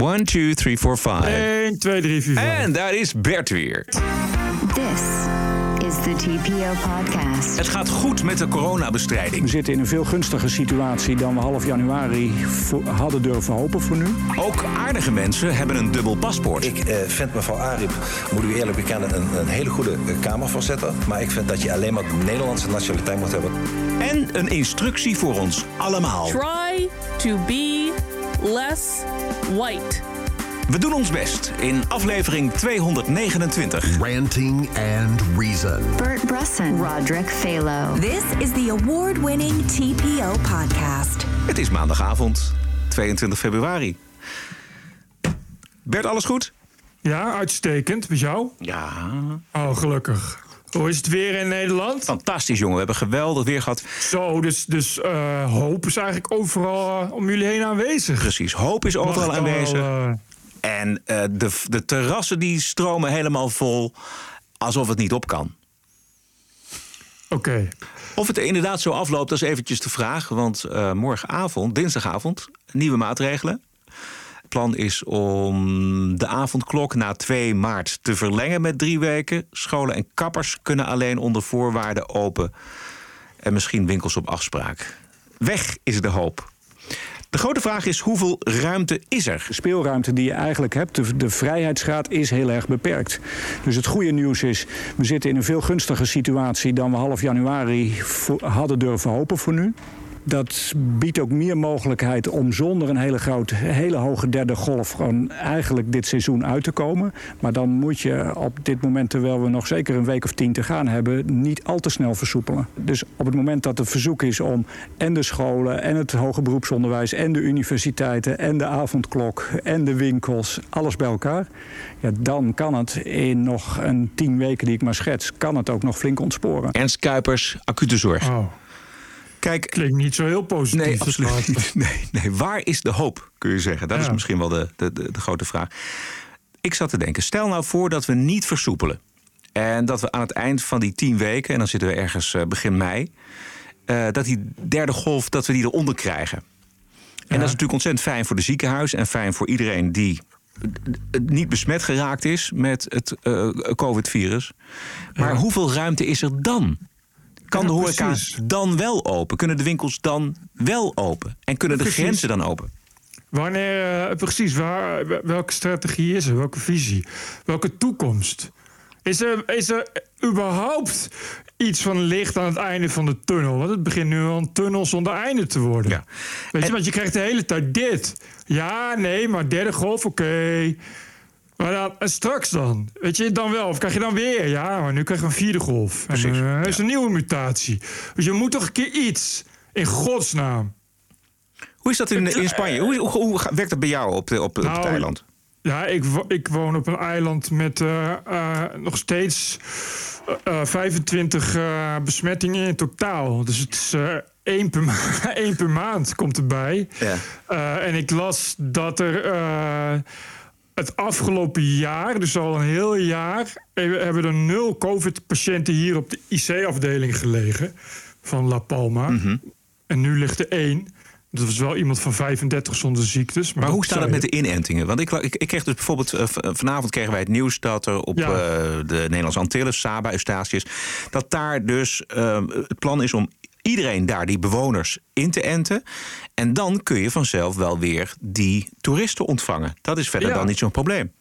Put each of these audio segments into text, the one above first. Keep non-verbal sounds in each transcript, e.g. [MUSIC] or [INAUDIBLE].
One, two, three, four, five. 1, 2, 3, 4, 5. En daar is Bert weer. This is the TPO podcast. Het gaat goed met de coronabestrijding. We zitten in een veel gunstiger situatie dan we half januari hadden durven hopen voor nu. Ook aardige mensen hebben een dubbel paspoort. Ik eh, vind mevrouw Ariep, moet u eerlijk bekennen, een, een hele goede eh, Kamervoorzitter. Maar ik vind dat je alleen maar de Nederlandse nationaliteit moet hebben. En een instructie voor ons allemaal. Try to be less white. We doen ons best in aflevering 229. Ranting and Reason. Bert Bresson, Roderick Phalo. This is the award winning TPO podcast. Het is maandagavond, 22 februari. Bert, alles goed? Ja, uitstekend. Met jou? Ja. Oh, gelukkig. Hoe is het weer in Nederland? Fantastisch, jongen. We hebben geweldig weer gehad. Zo, dus, dus eh, hoop is eigenlijk overal eh, om jullie heen aanwezig. Precies, hoop is overal aanwezig. eh, En de, de terrassen die stromen helemaal vol, alsof het niet op kan. Oké. Of het er inderdaad zo afloopt, dat is eventjes de vraag. Want morgenavond, dinsdagavond, nieuwe maatregelen. Plan is om de avondklok na 2 maart te verlengen met drie weken. Scholen en kappers kunnen alleen onder voorwaarden open. En misschien winkels op afspraak. Weg is de hoop. De grote vraag is: hoeveel ruimte is er? De speelruimte die je eigenlijk hebt, de, de vrijheidsgraad is heel erg beperkt. Dus het goede nieuws is, we zitten in een veel gunstiger situatie dan we half januari hadden durven hopen voor nu. Dat biedt ook meer mogelijkheid om zonder een hele grote, hele hoge derde golf gewoon eigenlijk dit seizoen uit te komen. Maar dan moet je op dit moment, terwijl we nog zeker een week of tien te gaan hebben, niet al te snel versoepelen. Dus op het moment dat het verzoek is om en de scholen en het hoger beroepsonderwijs en de universiteiten en de avondklok en de winkels, alles bij elkaar, ja, dan kan het in nog een tien weken die ik maar schets, kan het ook nog flink ontsporen. Ernst Kuipers, acute zorg. Oh, Kijk, klinkt niet zo heel positief. Nee, dat absoluut niet. Nee, nee. Waar is de hoop, kun je zeggen? Dat is misschien wel de, de, de, de grote vraag. Ik zat te denken, stel nou voor dat we niet versoepelen. En dat we aan het eind van die tien weken, en dan zitten we ergens eh, begin mei... eh, dat die derde golf, dat we die eronder krijgen. En dat is natuurlijk ontzettend fijn voor de ziekenhuis... en fijn voor iedereen die eh, niet besmet geraakt is met het COVID-virus. Maar hoeveel ruimte is er dan? Kan de horeca precies. dan wel open? Kunnen de winkels dan wel open? En kunnen de Precies. grenzen dan open? Wanneer, eh, precies, waar, welke strategie is er? Welke visie? Welke toekomst? Is er, is er überhaupt iets van licht aan het einde van de tunnel? Want het begint nu al een tunnel zonder einde te worden. Ja. Weet je, En- want je krijgt de hele tijd dit. Ja, nee, maar derde golf, oké. Maar en straks dan? Weet je, dan wel. Of krijg je dan weer? Ja, maar nu krijg je een vierde golf. Precies, En eh, is een nieuwe mutatie. Dus je moet toch een keer iets. In godsnaam. Hoe is dat in, in Spanje? Hoe, hoe, werkt dat bij jou op, de, op, op het Nou, eiland? Ja, ik, wo- ik woon op een eiland met eh, eh, nog steeds eh, 25 eh, besmettingen in totaal. Dus het is één, per [LAUGHS] één per maand komt erbij. Ja. En ik las dat er het afgelopen jaar, dus al een heel jaar... eh, hebben er nul covid-patiënten hier op de IC-afdeling gelegen van La Palma. Mhm. En nu ligt er één. Dat was wel iemand van 35 zonder ziektes. Maar hoe staat het met de inentingen? Want ik, ik, ik kreeg dus bijvoorbeeld... eh, v- vanavond kregen wij het nieuws dat er op Ja. eh, de Nederlandse Antillen... Saba, Eustatius... dat daar dus eh, het plan is om iedereen daar, die bewoners, in te enten. En dan kun je vanzelf wel weer die toeristen ontvangen. Dat is verder Ja. dan niet zo'n probleem.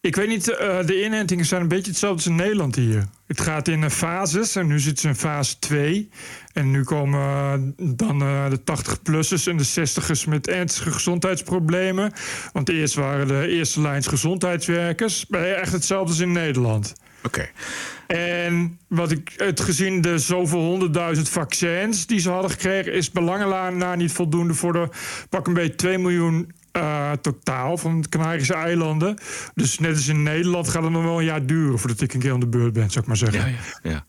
Ik weet niet, eh, de inentingen zijn een beetje hetzelfde als in Nederland hier. Het gaat in eh, fases en nu zitten ze in fase 2. En nu komen eh, dan de 80-plussers en de 60ers met ernstige gezondheidsproblemen. Want eerst waren de eerste lijns gezondheidswerkers. Echt hetzelfde als in Nederland. Oké. En wat ik het gezien de zoveel honderdduizend vaccins die ze hadden gekregen, is belangen na niet voldoende voor de pak een beetje 2 miljoen eh, totaal van de Canarische eilanden. Dus net als in Nederland gaat het nog wel een jaar duren voordat ik een keer aan de beurt ben, zou ik maar zeggen. Ja, ja. ja.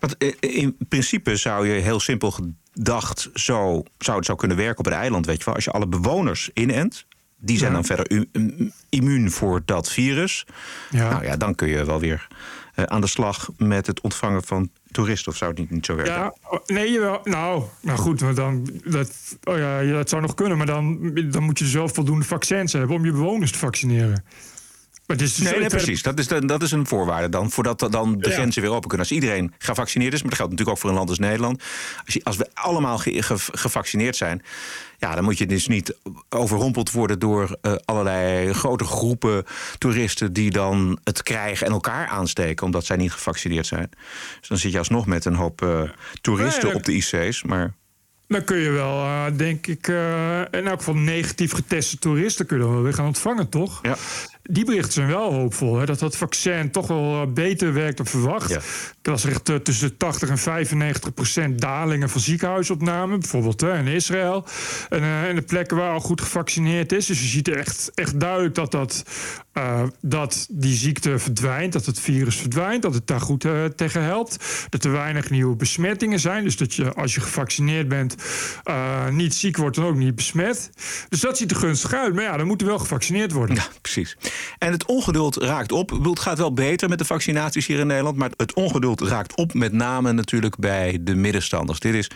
Want in principe zou je heel simpel gedacht zo, zou het zo kunnen werken op een eiland, weet je wel. Als je alle bewoners inent, die zijn Ja. dan verder immuun voor dat virus. Ja. Nou ja, dan kun je wel weer eh, aan de slag met het ontvangen van toeristen? Of zou het niet, niet zo werken? Ja, oh, nee, jawel. Nou, nou goed, maar dan, dat, oh ja, dat zou nog kunnen. Maar dan, dan moet je dus wel voldoende vaccins hebben om je bewoners te vaccineren. Maar dus Nee, precies. Dat is, dat is een voorwaarde dan. Voordat dan de Ja. grenzen weer open kunnen. Als iedereen gevaccineerd is, maar dat geldt natuurlijk ook voor een land als Nederland. Als, je, als we allemaal ge- ge- gevaccineerd zijn. Ja, dan moet je dus niet overrompeld worden door eh, allerlei grote groepen toeristen. die dan het krijgen en elkaar aansteken. omdat zij niet gevaccineerd zijn. Dus dan zit je alsnog met een hoop eh, toeristen Nee, dat- op de IC's. Maar Dan kun je wel, eh, denk ik, eh, in elk geval negatief geteste toeristen kun je dan wel weer gaan ontvangen, toch? ja. Die berichten zijn wel hoopvol. Hè? Dat dat vaccin toch wel eh, beter werkt dan verwacht. Ja. Ik las echt eh, tussen de 80 en 95 procent dalingen van ziekenhuisopnamen. Bijvoorbeeld hè, in Israël. En, en de plekken waar al goed gevaccineerd is. Dus je ziet echt, echt duidelijk dat, dat, dat die ziekte verdwijnt. Dat het virus verdwijnt. Dat het daar goed tegen helpt. Dat er weinig nieuwe besmettingen zijn. Dus dat je als je gevaccineerd bent niet ziek wordt en ook niet besmet. Dus dat ziet er gunstig uit. Maar ja, dan moet er wel gevaccineerd worden. Ja, precies. En het ongeduld raakt op. Het gaat wel beter met de vaccinaties hier in Nederland. Maar het ongeduld raakt op, met name natuurlijk bij de middenstanders. Dit is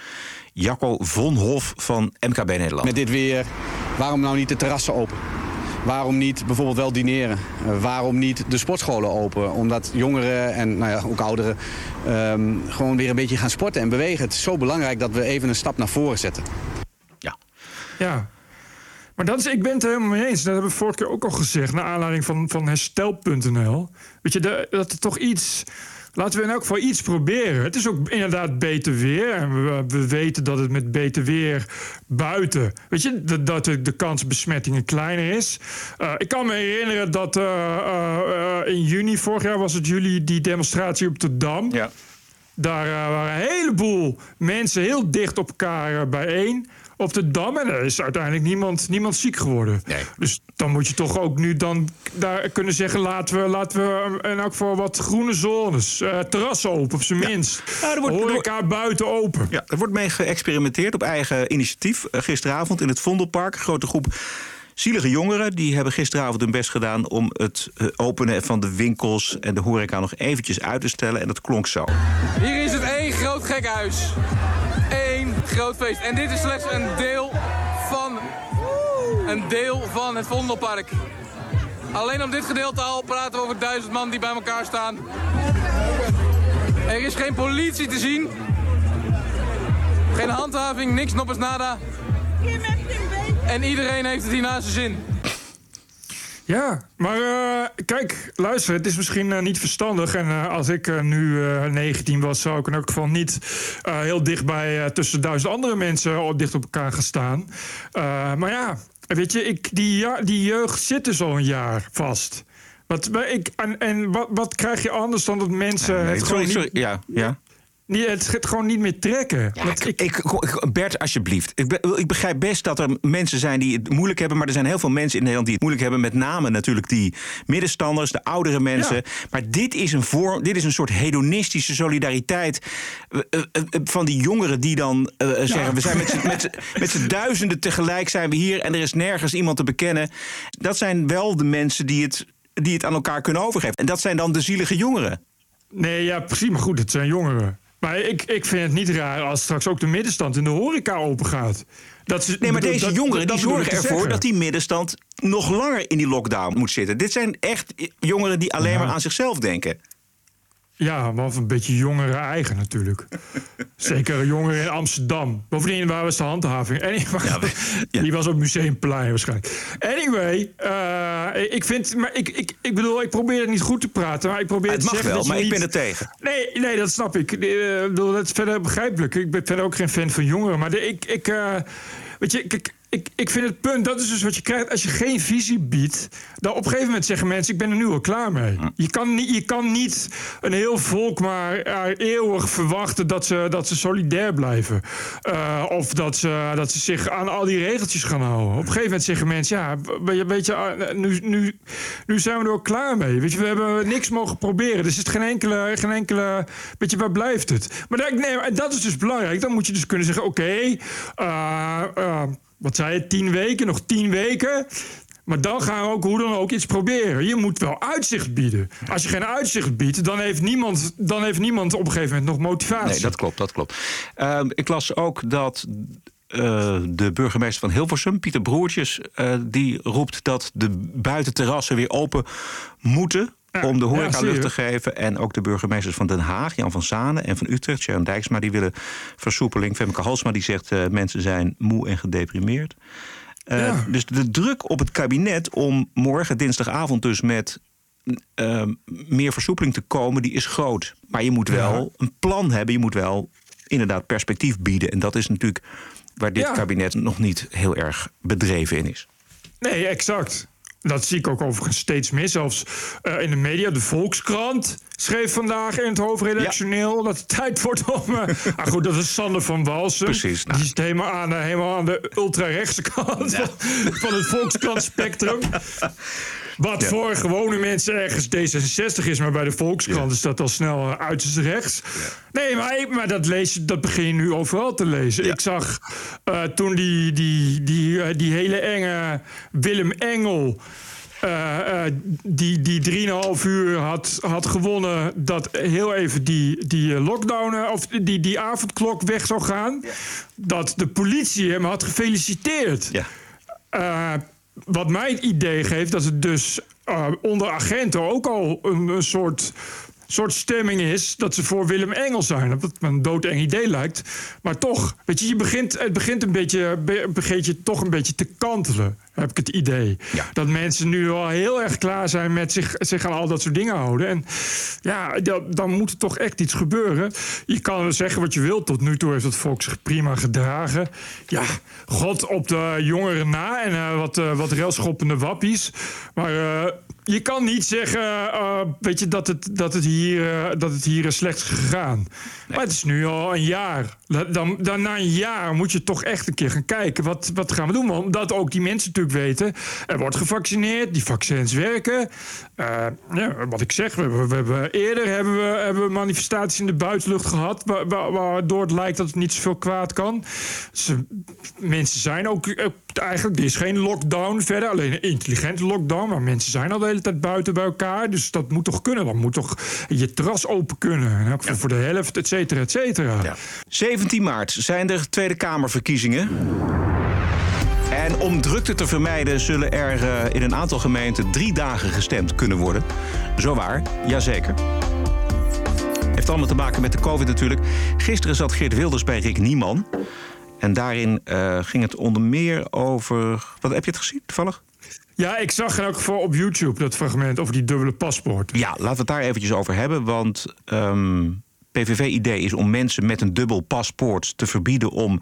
Jacco von Hof van MKB Nederland. Met dit weer, waarom nou niet de terrassen open? Waarom niet bijvoorbeeld wel dineren? Eh, waarom niet de sportscholen open? Omdat jongeren en nou ja, ook ouderen ehm, gewoon weer een beetje gaan sporten en bewegen. Het is zo belangrijk dat we even een stap naar voren zetten. Ja. Ja. Maar dat is, ik ben het er helemaal mee eens. Dat hebben we vorige keer ook al gezegd. Naar aanleiding van, van herstel.nl. Weet je, de- dat er toch iets. Laten we in elk geval iets proberen. Het is ook inderdaad beter weer. En we, we weten dat het met beter weer buiten. Weet je, dat, dat de, kans besmettingen kleiner is. Eh, ik kan me herinneren dat eh, eh, in juni, vorig jaar was het juli, die demonstratie op de Dam. Ja. Daar waren een heleboel mensen heel dicht op elkaar bijeen op de Dam. En er is uiteindelijk niemand, niemand ziek geworden. Nee. Dus dan moet je toch ook nu dan daar kunnen zeggen... laten we, laten we in elk geval wat groene zones, eh, terrassen open op zijn minst. Ja, er wordt- er Horeca buiten open. Ja, er wordt mee geëxperimenteerd op eigen initiatief. Eh, Gisteravond in het Vondelpark. Een grote groep zielige jongeren... die hebben gisteravond hun best gedaan... om het eh, openen van de winkels en de horeca nog eventjes uit te stellen. En dat klonk zo. Hier is het één groot gekhuis. Eén groot feest. En dit is slechts een deel van, een deel van het Vondelpark. Alleen op dit gedeelte al praten we over duizend man die bij elkaar staan. Er is geen politie te zien. Geen handhaving, niks noppers nada. En iedereen heeft het hier naar zijn zin. Ja, maar eh, kijk, luister, het is misschien eh, niet verstandig. En eh, als ik eh, nu eh, 19 was, zou ik in elk geval niet eh, heel dichtbij eh, tussen duizend andere mensen dicht op elkaar gaan staan. Eh, maar ja, weet je, ik, die, ja, die jeugd zit dus al een jaar vast. Wat, ik, en en wat, wat krijg je anders dan dat mensen Nee, het, sorry, gewoon sorry. niet, Ja, ja. Het gewoon niet meer trekken? Ja, Want ik, ik, ik- Bert, alsjeblieft. Ik, be- ik begrijp best dat er mensen zijn die het moeilijk hebben. Maar er zijn heel veel mensen in Nederland die het moeilijk hebben. Met name natuurlijk die middenstanders, de oudere mensen. Ja. Maar dit is, een vorm, dit is een soort hedonistische solidariteit. eh, eh, eh, van die jongeren die dan zeggen: we zijn met z'n duizenden tegelijk zijn we hier. En er is nergens iemand te bekennen. Dat zijn wel de mensen die het, die het aan elkaar kunnen overgeven. En dat zijn dan de zielige jongeren. Nee, ja, precies. Maar goed, het zijn jongeren. Maar ik, ik vind het niet raar als straks ook de middenstand in de horeca open gaat. Dat ze, Nee, maar bedoel, deze dat- jongeren die dat zorgen ervoor dat die middenstand nog langer in die lockdown moet zitten. Dit zijn echt jongeren die alleen maar aan zichzelf denken. Ja, maar of een beetje jongeren eigen natuurlijk. [LAUGHS] Zeker jongeren in Amsterdam. Bovendien, waar was de handhaving? [LAUGHS] Anyway, Die was op Museumplein waarschijnlijk. Anyway, eh, ik vind... Maar ik, ik, ik bedoel, ik probeer het niet goed te praten. Maar ik probeer Het te mag wel, maar ik ben er tegen. Nee, nee, dat snap ik. Eh, Ik bedoel, dat is verder begrijpelijk. Ik ben verder ook geen fan van jongeren. Maar de, ik, ik, eh, weet je, kijk, ik, ik vind het punt, dat is dus wat je krijgt als je geen visie biedt. Dan op een gegeven moment zeggen mensen, ik ben er nu al klaar mee. Je kan niet, je kan niet een heel volk maar eh, eeuwig verwachten dat ze, dat ze solidair blijven. Eh, of dat ze, dat ze zich aan al die regeltjes gaan houden. Op een gegeven moment zeggen mensen, ja, weet je, eh, nu, nu, nu zijn we er al klaar mee. Weet je, we hebben niks mogen proberen. Dus is geen enkele, geen enkele, weet je, waar blijft het? Maar dat, nee, dat is dus belangrijk. Dan moet je dus kunnen zeggen, oké, eh, wat zei je, tien weken, nog tien weken. Maar dan gaan we ook hoe dan ook iets proberen. Je moet wel uitzicht bieden. Als je geen uitzicht biedt, dan heeft niemand, dan heeft niemand op een gegeven moment nog motivatie. Nee, dat klopt, dat klopt. Ehm, ik las ook dat eh, de burgemeester van Hilversum, Pieter Broertjes, eh, die roept dat de buitenterrassen weer open moeten. Om de horeca ja, lucht te geven. En ook de burgemeesters van Den Haag, Jan van Zanen en van Utrecht, Sharon Dijksma, die willen versoepeling. Femke Halsma die zegt uh, mensen zijn moe en gedeprimeerd. Uh, ja. Dus de druk op het kabinet om morgen, dinsdagavond, dus met uh, meer versoepeling te komen, die is groot. Maar je moet wel een plan hebben. Je moet wel inderdaad perspectief bieden. En dat is natuurlijk waar dit kabinet nog niet heel erg bedreven in is. Nee, exact. Dat zie ik ook overigens steeds meer. Zelfs uh, in de media. De Volkskrant schreef vandaag in het hoofdredactioneel... Ja. dat het tijd wordt om... Uh, [LAUGHS] ah goed, dat is Sander van Walsen. Precies. Nou. Die zit helemaal aan, de, helemaal aan de ultra-rechtse kant ja. van, van, het Volkskrant-spectrum. [LAUGHS] Wat ja. voor gewone mensen ergens D66 is, maar bij de Volkskrant ja. is dat al snel uh, uiterst rechts. Nee, maar, maar dat, lees, dat begin je nu overal te lezen. Ik zag uh, toen die, die, die, uh, die hele enge Willem Engel. Uh, die, die 3,5 uur had, had gewonnen. dat heel even die, die lockdown. of die, die avondklok weg zou gaan. Ja. Dat de politie hem had gefeliciteerd. Ja. Wat mij het idee geeft dat het dus onder agenten ook al een, een soort soort stemming is dat ze voor Willem Engel zijn. Dat me een doodeng idee lijkt. Maar toch, weet je, je begint, het begint een beetje, begint je toch een beetje te kantelen, heb ik het idee. Ja. Dat mensen nu al heel erg klaar zijn met zich, zich aan al dat soort dingen houden. En ja, dat, dan moet er toch echt iets gebeuren. Je kan zeggen wat je wilt. Tot nu toe heeft het volk zich prima gedragen. Ja, god op de jongeren na en uh, wat, uh, wat railschoppende wappies. Maar uh, je kan niet zeggen, uh, weet je, dat het, dat het hier, uh, dat het hier slecht is gegaan. Nee. Maar het is nu al een jaar. Dan, dan na een jaar moet je toch echt een keer gaan kijken. Wat, wat gaan we doen? Omdat ook die mensen natuurlijk weten... er wordt gevaccineerd, die vaccins werken. Uh, ja, wat ik zeg, we we eerder hebben we, hebben we manifestaties in de buitenlucht gehad... waardoor het lijkt dat het niet zoveel kwaad kan. Dus, mensen zijn ook... Eigenlijk, er is geen lockdown verder, alleen een intelligente lockdown... maar mensen zijn al de hele tijd buiten bij elkaar. Dus dat moet toch kunnen? Dan moet toch je terras open kunnen? Ook ja. voor de helft, et cetera, et cetera. Ja. 17 maart zijn er Tweede Kamerverkiezingen. En om drukte te vermijden zullen er uh, in een aantal gemeenten drie dagen gestemd kunnen worden. Zo waar, jazeker. Heeft allemaal te maken met de COVID natuurlijk. Gisteren zat Geert Wilders bij Rick Nieman. En daarin uh, ging het onder meer over. Wat heb je het gezien toevallig? Ja, ik zag in elk geval op YouTube dat fragment over die dubbele paspoort. Ja, laten we het daar eventjes over hebben. Want um, PVV-idee is om mensen met een dubbel paspoort te verbieden om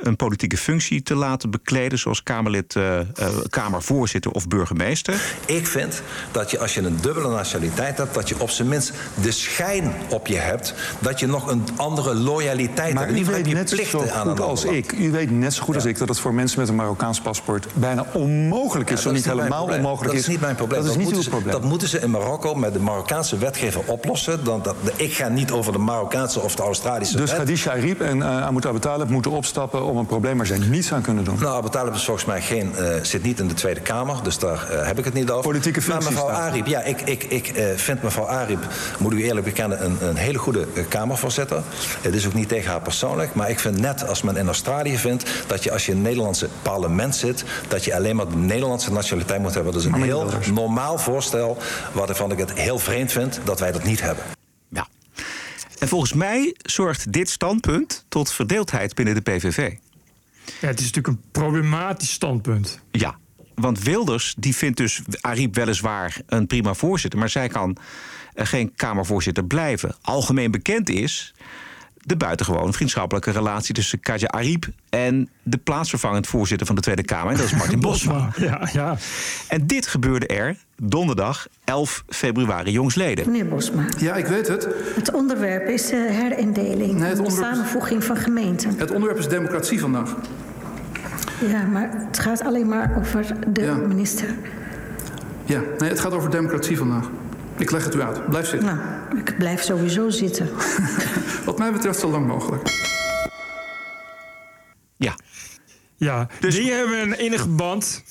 een politieke functie te laten bekleden, zoals Kamerlid, uh, uh, Kamervoorzitter of burgemeester. Ik vind dat je als je een dubbele nationaliteit hebt, dat je op zijn minst de schijn op je hebt dat je nog een andere loyaliteit maar hebt. Maar u weet net zo goed als ik. U weet net zo goed ja. als ik dat het voor mensen met een Marokkaans paspoort bijna onmogelijk is, ja, zo niet is helemaal onmogelijk dat is. niet mijn probleem. Dat is niet uw ze, probleem. Dat moeten ze in Marokko met de Marokkaanse wetgever oplossen. Dan, dat, ik ga niet over de Marokkaanse of de Australische dus wet. Khadija Arib en uh, Abu Talib moeten opstappen om een probleem waar zij niets aan kunnen doen. Nou, Abu Talib is volgens mij geen, uh, zit niet in de Tweede Kamer, dus daar uh, heb ik het niet over. Politieke functie. Maar mevrouw Ariep, ja, ik, ik, ik uh, vind mevrouw Ariep, moet u eerlijk bekennen, een, een hele goede Kamervoorzitter. Het is ook niet tegen haar persoonlijk, maar ik vind net als men in Australië vindt dat je als je in het Nederlandse parlement zit, dat je alleen maar de Nederlandse nationaliteit moet hebben. Dat is een heel normaal voorstel, waarvan ik het heel vreemd vind dat wij dat niet hebben. En volgens mij zorgt dit standpunt tot verdeeldheid binnen de PVV. Ja, het is natuurlijk een problematisch standpunt. Ja, want Wilders die vindt dus Ariep weliswaar een prima voorzitter, maar zij kan geen Kamervoorzitter blijven. Algemeen bekend is de buitengewoon vriendschappelijke relatie tussen Kaja Ariep en de plaatsvervangend voorzitter van de Tweede Kamer. En dat is [LAUGHS] Martin Bosma. Ja, ja. En dit gebeurde er donderdag 11 februari jongsleden. Meneer Bosma. Ja, ik weet het. Het onderwerp is uh, herindeling. Nee, onderwerp... Samenvoeging van gemeenten. Het onderwerp is democratie vandaag. Ja, maar het gaat alleen maar over de ja. minister. Ja, nee, het gaat over democratie vandaag. Ik leg het u uit. Blijf zitten. Nou, ik blijf sowieso zitten. [LAUGHS] Wat mij betreft zo lang mogelijk. Ja. Ja, Dus- die hebben een innige band.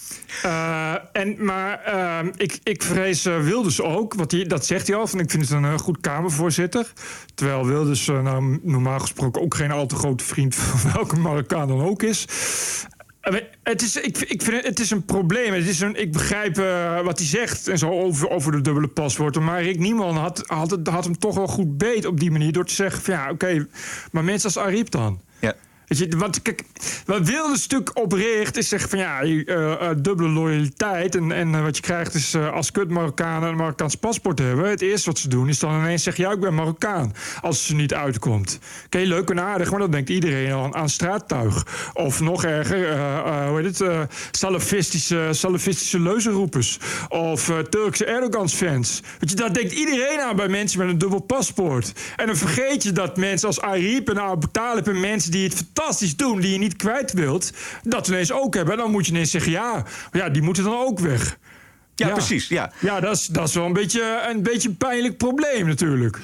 Eh, en, maar eh, ik, ik vrees eh, Wilders ook, want die, dat zegt hij al. Van, ik vind het een eh, goed Kamervoorzitter. Terwijl Wilders nou, normaal gesproken ook geen al te grote vriend van [LAUGHS] welke Marokkaan dan ook is. Eh, Het is, ik, ik vind het, is een probleem. Het is een, ik begrijp eh, wat hij zegt en zo over, over de dubbele paspoorten. Maar Rick Nieman had, had, had hem toch wel goed beet op die manier. Door te zeggen: van, ja, oké, maar mensen als Ariep dan. Ja. Want kijk, wat Wilders stuk opricht is zeggen van ja, eh, eh, dubbele loyaliteit. En, en eh, wat je krijgt is als kut Marokkanen een Marokkaans paspoort hebben. Het eerste wat ze doen is dan ineens zeggen ja, ik ben Marokkaan. Als ze niet uitkomt. Oké, leuk en aardig, maar dan denkt iedereen al aan, straattuig. Of nog erger, hoe heet het, salafistische, salafistische leuzenroepers. Of Turkse Erdogans-fans. Weet je, daar denkt iedereen aan bij mensen met een dubbel paspoort. En dan vergeet je dat mensen als Ariep en Abu Talib en mensen die het fantastisch doen, die je niet kwijt wilt, dat ineens ook hebben. En dan moet je ineens zeggen, ja, ja die moeten dan ook weg. Ja, precies. Ja. Ja, dat is, dat is wel een beetje, een beetje een pijnlijk probleem natuurlijk.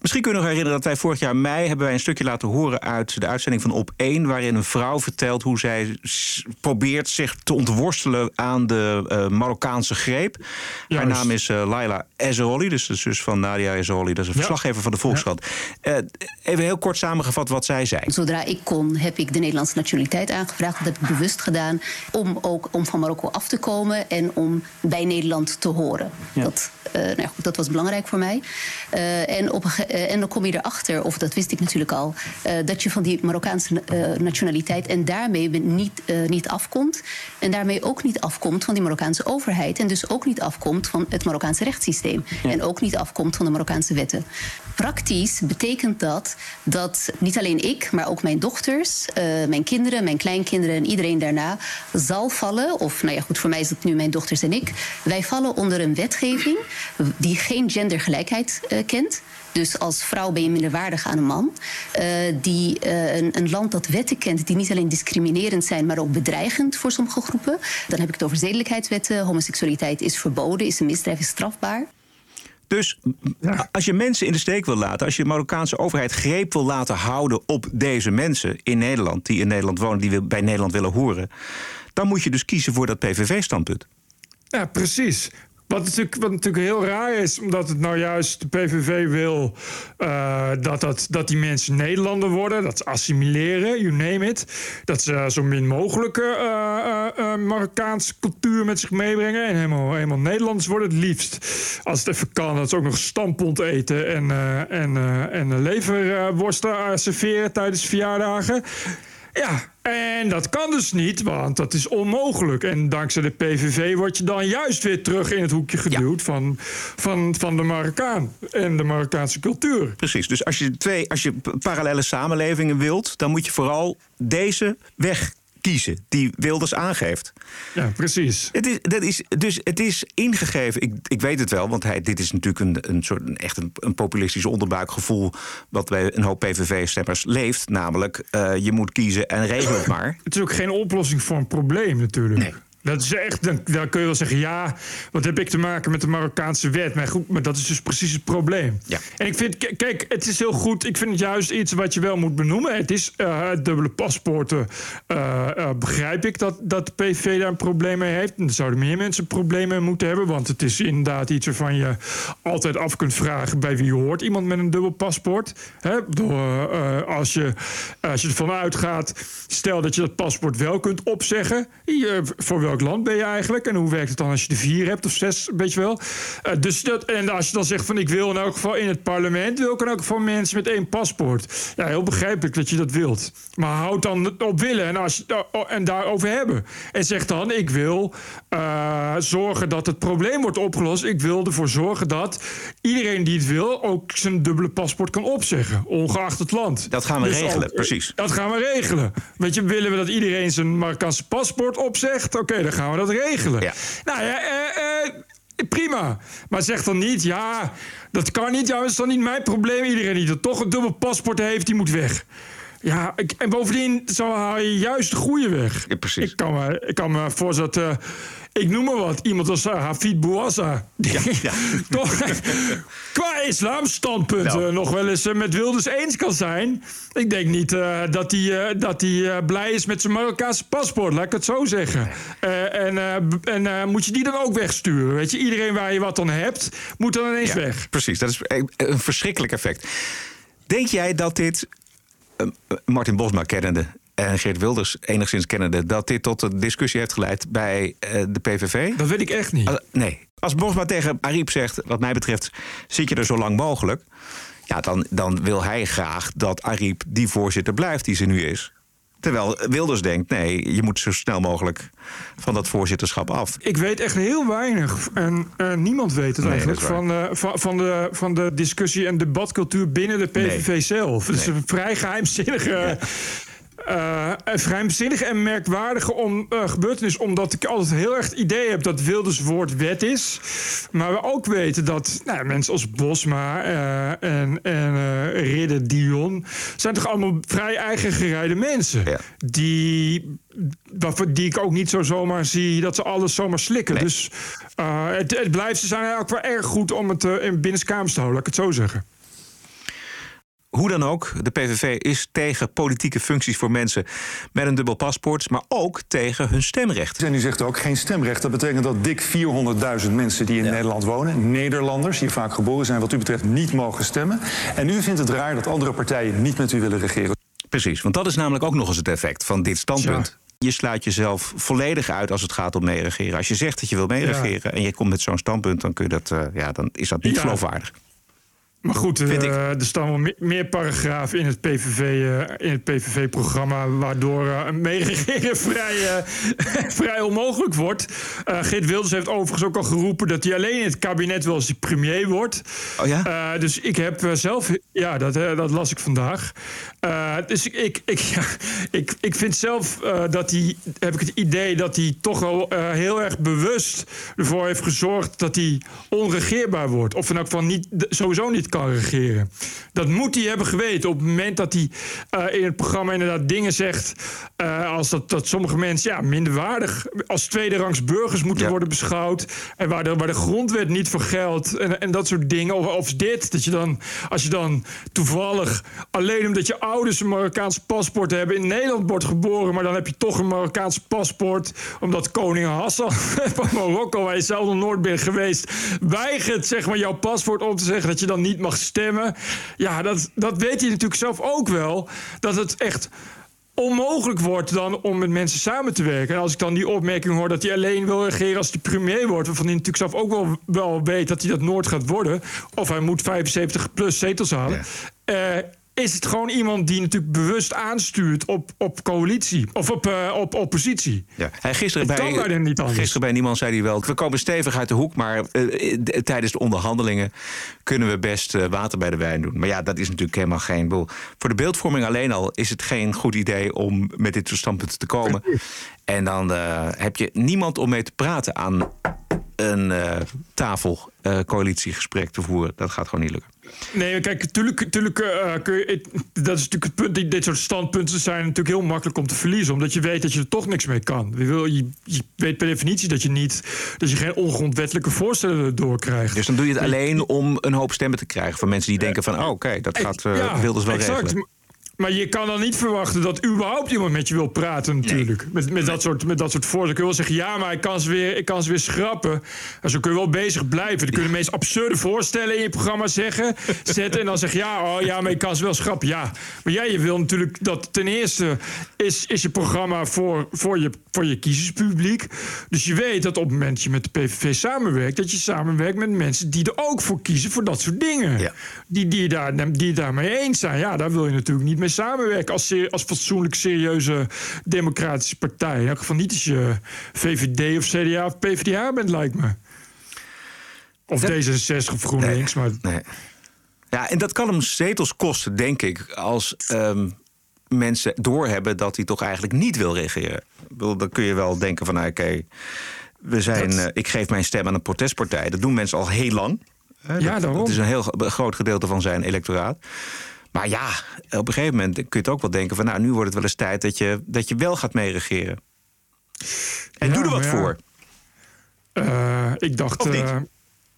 Misschien kun je nog herinneren dat wij vorig jaar mei hebben wij een stukje laten horen uit de uitzending van Op 1, waarin een vrouw vertelt hoe zij probeert zich te ontworstelen aan de eh, Marokkaanse greep. Haar naam is eh, Laila Ezeroli, dus de zus van Nadia Ezeroli. Dat is een verslaggever van de Volkskrant. Eh, even heel kort samengevat wat zij zei. Zodra ik kon, heb ik de Nederlandse nationaliteit aangevraagd. Dat heb ik bewust gedaan. Om ook om van Marokko af te komen en om bij Nederland te horen. Dat, eh, nou ja, goed, dat was belangrijk voor mij. Eh, en, op, een eh, en dan kom je erachter, of dat wist ik natuurlijk al, eh, dat je van die Marokkaanse eh, nationaliteit en daarmee niet, niet afkomt. En daarmee ook niet afkomt van die Marokkaanse overheid. En dus ook niet afkomt van het Marokkaanse rechtssysteem. En ook niet afkomt van de Marokkaanse wetten. Praktisch betekent dat dat niet alleen ik, maar ook mijn dochters, mijn kinderen, mijn kleinkinderen en iedereen daarna zal vallen. Of nou ja, goed, voor mij is het nu mijn dochters en ik. Wij vallen onder een wetgeving die geen gendergelijkheid kent. Dus als vrouw ben je minderwaardig aan een man. Eh, die, eh, een, een land dat wetten kent die niet alleen discriminerend zijn, maar ook bedreigend voor sommige groepen. Dan heb ik het over zedelijkheidswetten. Homoseksualiteit is verboden, is een misdrijf, is strafbaar. Dus als je mensen in de steek wil laten, als je de Marokkaanse overheid greep wil laten houden op deze mensen in Nederland, die in Nederland wonen, die bij Nederland willen horen, dan moet je dus kiezen voor dat PVV-standpunt. Ja, precies. Wat natuurlijk, wat natuurlijk heel raar is, omdat het nou juist de PVV wil eh, dat, dat, dat die mensen Nederlander worden, dat ze assimileren, you name it. Dat ze zo min mogelijk eh, eh, eh, Marokkaanse cultuur met zich meebrengen en helemaal, helemaal Nederlanders worden. Het liefst, als het even kan, dat ze ook nog stampont eten en, en, en leverworsten serveren tijdens verjaardagen. Ja, en dat kan dus niet, want dat is onmogelijk. En dankzij de PVV word je dan juist weer terug in het hoekje geduwd van, van, van de Marokkaan en de Marokkaanse cultuur. Precies. Dus als je, twee, als je parallele samenlevingen wilt, dan moet je vooral deze weg kiezen die Wilders aangeeft. Ja, precies. Het is, dat is, dus het is ingegeven. Ik, ik weet het wel, want hij, dit is natuurlijk een, een soort een, echt een, een populistisch onderbuikgevoel. wat bij een hoop PVV-stemmers leeft. Namelijk, eh, je moet kiezen en regel het [CLEARS THROAT] maar. Het is ook geen oplossing voor een probleem natuurlijk. Dat is echt, dan, dan kun je wel zeggen, ja, wat heb ik te maken met de Marokkaanse wet? Maar goed, maar dat is dus precies het probleem. Ja. En ik vind, kijk, het is heel goed. Ik vind het juist iets wat je wel moet benoemen. Het is eh, dubbele paspoorten. eh, eh, begrijp ik dat, dat de PVV daar een probleem mee heeft. En er zouden meer mensen problemen mee moeten hebben. Want het is inderdaad iets waarvan je altijd af kunt vragen bij wie hoort iemand met een dubbel paspoort. Hè? Als, je, als je ervan uitgaat, stel dat je dat paspoort wel kunt opzeggen. Je, voor land ben je eigenlijk? En hoe werkt het dan als je er vier hebt of zes, weet je wel? Eh, dus dat, en als je dan zegt van ik wil in elk geval in het parlement, wil ik in elk geval mensen met één paspoort. Ja, heel begrijpelijk dat je dat wilt. Maar houd dan op willen en, als je, oh, en daarover hebben. En zeg dan, ik wil eh, zorgen dat het probleem wordt opgelost. Ik wil ervoor zorgen dat iedereen die het wil ook zijn dubbele paspoort kan opzeggen, ongeacht het land. Dat gaan we Dus regelen, ook, precies. Dat gaan we regelen. Weet je, willen we dat iedereen zijn Marokkaanse paspoort opzegt? Oké, dan gaan we dat regelen. Nou ja, eh, eh, prima. Maar zeg dan niet, ja, dat kan niet. Ja, dat is dan niet mijn probleem. Iedereen die er toch een dubbel paspoort heeft, die moet weg. Ja, ik, en bovendien zo haal je juist de goede weg. Ja, precies. Ik kan me, ik kan me voorstellen dat... eh, ik noem maar wat, iemand als Hafid Bouassa. Ja, ja. [LAUGHS] toch qua islamstandpunt Nou. eh, nog wel eens eh, met Wilders eens kan zijn. Ik denk niet eh, dat hij dat hij, blij is met zijn Marokkaanse paspoort, laat ik het zo zeggen. En en moet je die dan ook wegsturen? Weet je, iedereen waar je wat aan hebt, moet dan ineens Ja, weg. Precies, dat is een, verschrikkelijk effect. Denk jij dat dit, Martin Bosma kennende en Geert Wilders enigszins kennende... dat dit tot een discussie heeft geleid bij eh, de PVV? Dat weet ik echt niet. Nee. Als Bosma tegen Ariep zegt, wat mij betreft, zit je er zo lang mogelijk... ja, dan, dan wil hij graag dat Ariep die voorzitter blijft die ze nu is. Terwijl Wilders denkt, nee, je moet zo snel mogelijk van dat voorzitterschap af. Ik weet echt heel weinig. En eh, niemand weet het Nee, eigenlijk. Van, eh, van, van, de, van de discussie en debatcultuur binnen de PVV Nee. zelf. Het is een vrij geheimzinnige. eh, een geheimzinnige en merkwaardige om, eh, gebeurtenis. Omdat ik altijd heel erg het idee heb dat Wilders woord wet is. Maar we ook weten dat nou, mensen als Bosma eh, en, en eh, Ridder Dion... zijn toch allemaal vrij eigen gerijde mensen. Die, waarvan- die ik ook niet zo zomaar zie dat ze alles zomaar slikken. Dus eh, het, het blijft, ze zijn eigenlijk wel erg goed om het eh, in binnenskamers te houden, laat ik het zo zeggen. Hoe dan ook, de PVV is tegen politieke functies voor mensen met een dubbel paspoort, maar ook tegen hun stemrecht. En u zegt ook geen stemrecht. Dat betekent dat dik 400.000 mensen die in Nederland wonen, Nederlanders, hier vaak geboren zijn, wat u betreft niet mogen stemmen. En u vindt het raar dat andere partijen niet met u willen regeren. Precies, want dat is namelijk ook nog eens het effect van dit standpunt. Je sluit jezelf volledig uit als het gaat om meeregeren. Als je zegt dat je wil meeregeren en je komt met zo'n standpunt, dan, kun je dat, eh, ja, dan is dat niet Ja. geloofwaardig. Maar goed, eh, er staan wel me- meer paragrafen in het PVV, eh, in het PVV-programma... waardoor eh, een meeregeren [LAUGHS] vrij, [LAUGHS] vrij onmogelijk wordt. Geert Wilders heeft overigens ook al geroepen... dat hij alleen in het kabinet wil als hij premier wordt. Oh ja? Dus ik heb zelf... Ja, dat, dat las ik vandaag. Dus ik, ik, ik, [LAUGHS] ja, ik, ik vind zelf dat hij... heb ik het idee dat hij toch wel heel erg bewust ervoor heeft gezorgd... dat hij onregeerbaar wordt. Of in elk geval niet, sowieso niet kan regeren. Dat moet hij hebben geweten op het moment dat hij eh, in het programma inderdaad dingen zegt... eh, als dat, dat sommige mensen ja, minderwaardig als tweederangs burgers moeten worden beschouwd... en waar de, waar de grondwet niet voor geldt en, en dat soort dingen. Of, of dit, dat je dan, als je dan toevallig alleen omdat je ouders een Marokkaans paspoort hebben... in Nederland wordt geboren, maar dan heb je toch een Marokkaans paspoort... omdat koning Hassan [LAUGHS] van Marokko, waar je zelf nog nooit bent geweest... weigert zeg maar, jouw paspoort om te zeggen dat je dan niet mag stemmen. Ja, dat, dat weet hij natuurlijk zelf ook wel. Dat het echt onmogelijk wordt dan om met mensen samen te werken. En als ik dan die opmerking hoor dat hij alleen wil regeren als hij premier wordt... waarvan hij natuurlijk zelf ook wel, wel weet dat hij dat nooit gaat worden... of hij moet 75 plus zetels halen... eh, is het gewoon iemand die natuurlijk bewust aanstuurt op, op coalitie of op, eh, op oppositie. Ja. Hij gisteren bij, gisteren bij niemand zei hij wel... we komen stevig uit de hoek, maar eh, tijdens de onderhandelingen... kunnen we best eh, water bij de wijn doen. Maar ja, dat is natuurlijk helemaal geen... ik bedoel, Voor de beeldvorming alleen al is het geen goed idee... om met dit soort standpunten te komen. En dan heb je niemand om mee te praten aan een eh, tafel eh, coalitiegesprek te voeren. Dat gaat gewoon niet lukken. Nee, kijk, natuurlijk, natuurlijk eh, kun je, dat is natuurlijk het punt. Dit soort standpunten zijn natuurlijk heel makkelijk om te verliezen, omdat je weet dat je er toch niks mee kan. Je, wil, je, je weet per definitie dat je niet, dat je geen ongrondwettelijke voorstellen doorkrijgt. Dus dan doe je het alleen om een hoop stemmen te krijgen... van mensen die denken van, oh, oké, dat gaat Ja, Wilders wel exact. regelen. Maar je kan dan niet verwachten dat überhaupt iemand met je wil praten, natuurlijk. Met, met, dat soort, met dat soort kun je wel zeggen, ja, maar ik kan ze weer, ik kan ze weer schrappen. En zo kun je wel bezig blijven. Dan kun je de meest absurde voorstellen in je programma zeggen, [LAUGHS] zetten. En dan zeg je, ja, oh, ja, maar ik kan ze wel schrappen. Ja, maar jij je wil natuurlijk dat ten eerste is, is je programma voor, voor, je, voor je kiezerspubliek. Dus je weet dat op het moment dat je met de PVV samenwerkt... dat je samenwerkt met mensen die er ook voor kiezen voor dat soort dingen. Die, die, daar, die het daarmee eens zijn. Ja, daar wil je natuurlijk niet mee samenwerken... als, als fatsoenlijk serieuze democratische partij. In elk geval niet als je VVD of CDA of PvdA bent, lijkt me. Of D66 of GroenLinks, maar... Nee. Ja, en dat kan hem zetels kosten, denk ik, als ehm, mensen doorhebben dat hij toch eigenlijk niet wil regeren. Dan kun je wel denken van, nou, oké, we zijn, eh, ik geef mijn stem aan een protestpartij. Dat doen mensen al heel lang. Hè, Ja, dat, daarom. dat is een heel groot gedeelte van zijn electoraat. Maar ja, op een gegeven moment kun je het ook wel denken van, nou, nu wordt het wel eens tijd dat je, dat je wel gaat meeregeren. En Ja, doe er wat ja. voor. Eh, ik dacht. Of niet? eh,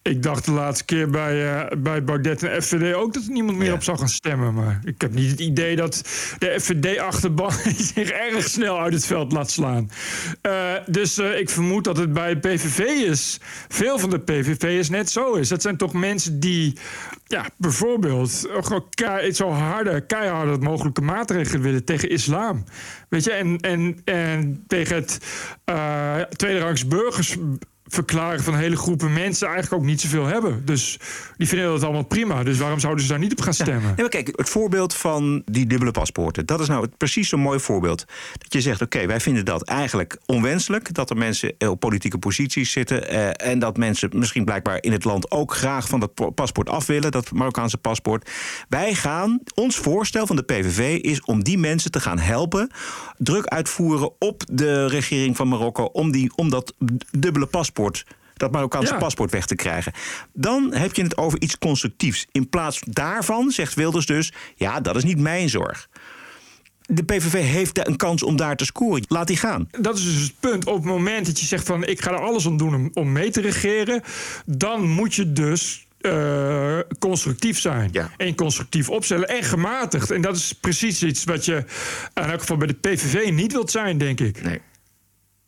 ik dacht de laatste keer bij, eh, bij Baudet en FVD ook dat er niemand meer op zou gaan stemmen. Maar ik heb niet het idee dat de FVD-achterban [LAUGHS] zich erg snel uit het veld laat slaan. Eh, dus eh, ik vermoed dat het bij PVV is. Veel van de PVV'ers net zo is. Dat zijn toch mensen die ja, bijvoorbeeld zo harde, keiharde mogelijke maatregelen willen tegen islam. Weet je, en, en, en tegen het eh tweederangs burgers verklaren van hele groepen mensen eigenlijk ook niet zoveel hebben. Dus die vinden dat allemaal prima. Dus waarom zouden ze daar niet op gaan stemmen? Maar kijk, het voorbeeld van die dubbele paspoorten. Dat is nou het- precies zo'n mooi voorbeeld. Dat je zegt, oké, wij vinden dat eigenlijk onwenselijk. Dat er mensen op politieke posities zitten. eh, en dat mensen misschien blijkbaar in het land ook graag van dat po- paspoort af willen. Dat Marokkaanse paspoort. Wij gaan, ons voorstel van de PVV is om die mensen te gaan helpen. Druk uitvoeren op de regering van Marokko. Om, die, om dat dubbele paspoort dat Marokkaanse Ja. paspoort weg te krijgen. Dan heb je het over iets constructiefs. In plaats daarvan zegt Wilders dus: ja, dat is niet mijn zorg. De PVV heeft een kans om daar te scoren. Laat die gaan. Dat is dus het punt. Op het moment dat je zegt van ik ga er alles aan doen om, mee te regeren, dan moet je dus eh, constructief zijn. En constructief opstellen en gematigd. En dat is precies iets wat je in elk geval bij de PVV niet wilt zijn, denk ik. Nee.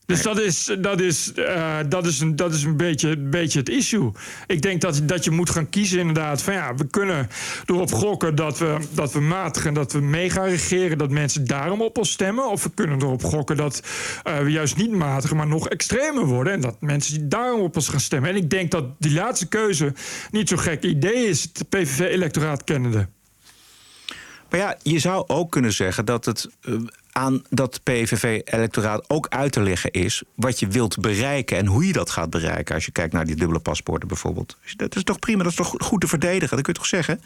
Dus dat is, dat is, eh, dat is, een, dat is een, beetje, beetje het issue. Ik denk dat, dat je moet gaan kiezen inderdaad van ja, we kunnen erop gokken dat we, dat we matig en dat we mee gaan regeren, dat mensen daarom op ons stemmen. Of we kunnen erop gokken dat eh, we juist niet matiger, maar nog extremer worden. En dat mensen daarom op ons gaan stemmen. En ik denk dat die laatste keuze niet zo'n gek idee is, het PVV-electoraat kennende. Maar ja, je zou ook kunnen zeggen dat het eh, aan dat PVV-electoraat ook uit te leggen is wat je wilt bereiken en hoe je dat gaat bereiken. Als je kijkt naar die dubbele paspoorten bijvoorbeeld. Dat is toch prima, dat is toch goed te verdedigen, dat kun je toch zeggen?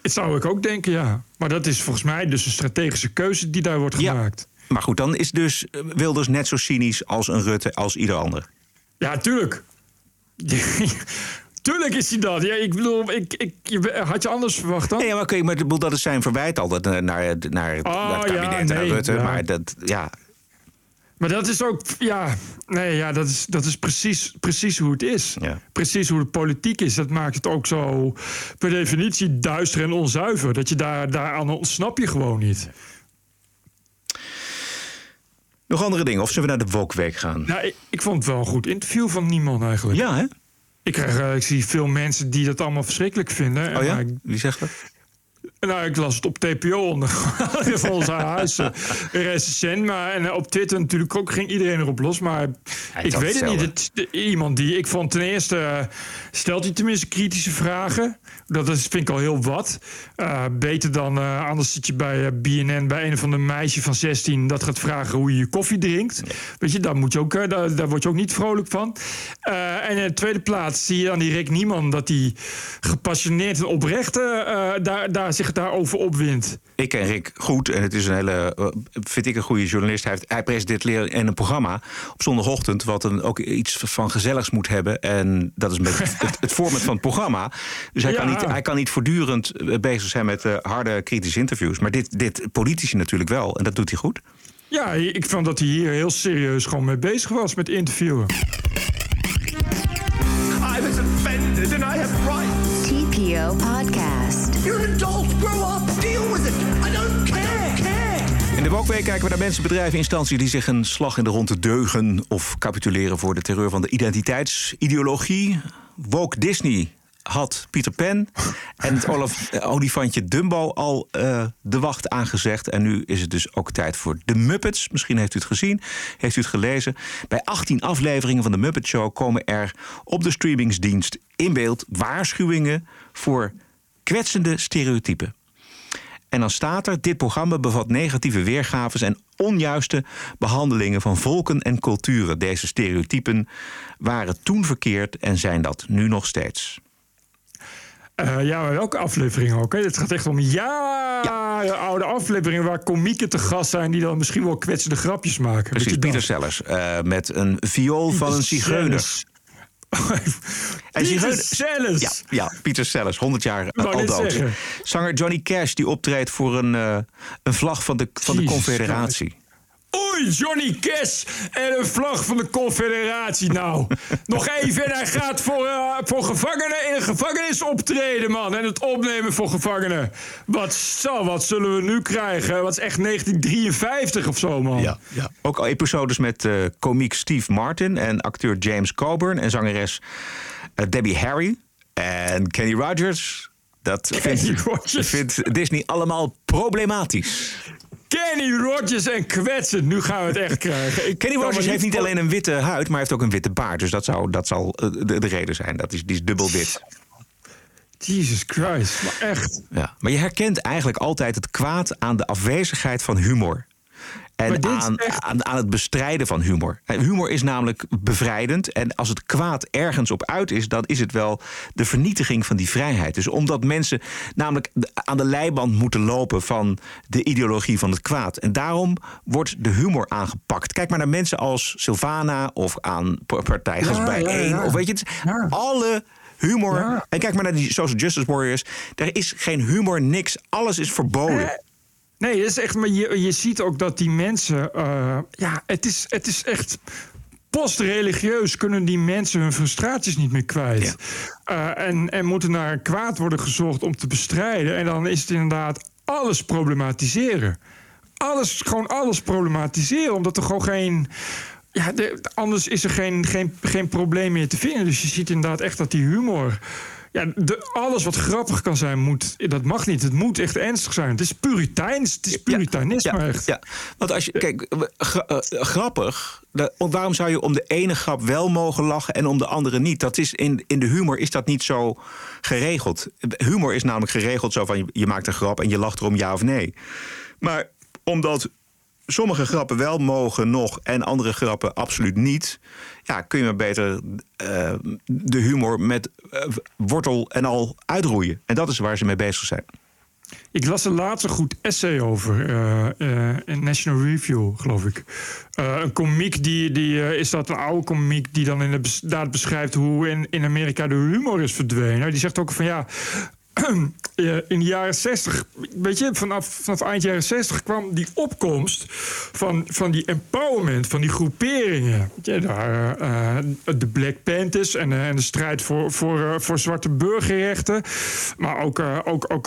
Dat zou ik ook denken, ja. Maar dat is volgens mij dus een strategische keuze die daar wordt gemaakt. Maar goed, dan is dus eh, Wilders net zo cynisch als een Rutte, als ieder ander. Ja, tuurlijk. [LAUGHS] tuurlijk is hij dat. Ja, ik bedoel, ik, ik, je- had je anders verwacht dan? Nee, maar, oké, maar dat is zijn verwijt altijd eh, naar, het- naar, het- Oh, ja, kabinet en naar nee, Rutte. ja. Maar dat, ja, Maar dat is ook, ja, nee, ja, dat is, dat is precies, precies hoe het is. Precies hoe de politiek is. Dat maakt het ook zo per definitie duister en onzuiver. Dat je daar, daaraan ontsnap je gewoon niet. nog andere dingen. Of zullen we naar de Wokweek gaan? Nou, ik, ik vond het wel een goed interview van niemand eigenlijk. Ja, hè? Ik, krijg, eh, ik zie veel mensen die dat allemaal verschrikkelijk vinden. Oh ja? Maar ik- Wie zegt dat? Nou, ik las het op TPO onder [LAUGHS] van ons huis. eh. Maar en eh, op Twitter natuurlijk ook ging iedereen erop los. Maar ik weet het niet. Het, de- iemand die. Ik vond ten eerste. eh, stelt hij tenminste kritische vragen. Dat is, vind ik al heel wat. Eh, beter dan. anders zit je bij BNN bij een of ander meisje van 16. dat gaat vragen hoe je je koffie drinkt. Weet je, daar, moet je ook, daar, daar word je ook niet vrolijk van. En in de tweede plaats zie je dan die Rick Nieman. dat hij gepassioneerd en oprecht daar, daar zich daarover opwindt. Ik ken Rick goed en het is een hele, eh, vind ik een goede journalist. Hij, heeft, hij presenteert leren in een programma op zondagochtend, wat dan ook iets van gezelligs moet hebben. En dat is een beetje het, het format van het programma. Dus hij, kan, niet, hij kan niet voortdurend eh, bezig zijn met eh, harde kritische interviews. Maar dit, dit politici natuurlijk wel. En dat doet hij goed. Ja, ik vond dat hij hier heel serieus gewoon mee bezig was met interviewen. I was offended and I have rights. TPO Podcast. De Wokweek kijken we naar mensen, bedrijven, instanties die zich een slag in de ronde deugen of capituleren voor de terreur van de identiteitsideologie. Woke Disney had Pieter Pan en het Olaf, eh, olifantje Dumbo al eh, de wacht aangezegd. En nu is het dus ook tijd voor de Muppets. Misschien heeft u het gezien, heeft u het gelezen. Bij 18 afleveringen van de Muppet Show komen er op de streamingsdienst in beeld waarschuwingen voor kwetsende stereotypen. En dan staat er: dit programma bevat negatieve weergaves en onjuiste behandelingen van volken en culturen. Deze stereotypen waren toen verkeerd en zijn dat nu nog steeds. Eh, ja, maar welke aflevering ook? Hè? Het gaat echt om jaren oude afleveringen waar komieken te gast zijn die dan misschien wel kwetsende grapjes maken. Precies? Pieter Sellers eh, met een viool van een zigeuner. En Pieter Sellers! Ja, ja, Pieter Sellers, 100 jaar Wou al dood. zeggen. Zanger Johnny Cash die optreedt voor een, eh, een vlag van de, van de Confederatie. Oei, Johnny Cash en een vlag van de Confederatie. Nou, [LAUGHS] nog even en hij gaat voor, eh, voor gevangenen in een gevangenis optreden, man. En het opnemen voor gevangenen. Wat, zo, wat zullen we nu krijgen? Wat is echt 1953 of zo, man? Ja, ja. Ook al episodes met uh, komiek Steve Martin en acteur James Coburn en zangeres uh, Debbie Harry en Kenny Rogers. Dat vindt, vindt Disney allemaal problematisch. Kenny Rogers en kwetsen. Nu gaan we het echt krijgen. Ik Kenny Rogers heeft niet alleen een witte huid, maar heeft ook een witte baard. Dus dat, zou, dat zal de, de reden zijn. Dat is, die is dubbel wit. Jesus Christ, maar echt. Ja, maar je herkent eigenlijk altijd het kwaad aan de afwezigheid van humor. En aan, aan, aan, het bestrijden van humor. Humor is namelijk bevrijdend. En als het kwaad ergens op uit is, dan is het wel de vernietiging van die vrijheid. Dus omdat mensen namelijk aan de leiband moeten lopen van de ideologie van het kwaad. En daarom wordt de humor aangepakt. Kijk maar naar mensen als Sylvana of aan partij als bij één. Of weet je, het, alle humor. En kijk maar naar die social justice warriors. Er is geen humor, niks. Alles is verboden. Nee, het is echt, maar je, je ziet ook dat die mensen. Uh, ja, het is, het is echt. Postreligieus kunnen die mensen hun frustraties niet meer kwijt. Uh, en, en moeten naar kwaad worden gezocht om te bestrijden. En dan is het inderdaad alles problematiseren. Alles, gewoon alles problematiseren. Omdat er gewoon geen. Ja, de, anders is er geen, geen, geen probleem meer te vinden. Dus je ziet inderdaad echt dat die humor ja, de, alles wat grappig kan zijn, moet, dat mag niet. Het moet echt ernstig zijn. Het is puriteins. Het is puritanisme ja, echt. Ja, want als je, kijk, eh, grappig. waarom zou je om de ene grap wel mogen lachen en om de andere niet? Dat is in, in de humor is dat niet zo geregeld. Humor is namelijk geregeld zo van je, je maakt een grap en je lacht erom ja of nee. Maar omdat sommige grappen wel mogen nog en andere grappen absoluut niet. Ja, kun je maar beter uh, de humor met uh, wortel en al uitroeien. En dat is waar ze mee bezig zijn. Ik las een laatste goed essay over in National Review, geloof ik. een komiek die, die is dat een oude komiek die dan inderdaad beschrijft hoe in, in Amerika de humor is verdwenen. Die zegt ook van ja, [CLEARS THROAT] in de jaren 60, weet je, vanaf, vanaf eind jaren 60 kwam die opkomst van, van die empowerment, van die groeperingen. Ja, daar, uh, de Black Panthers en, uh, en de strijd voor, voor, uh, voor zwarte burgerrechten. Maar ook, ook, ook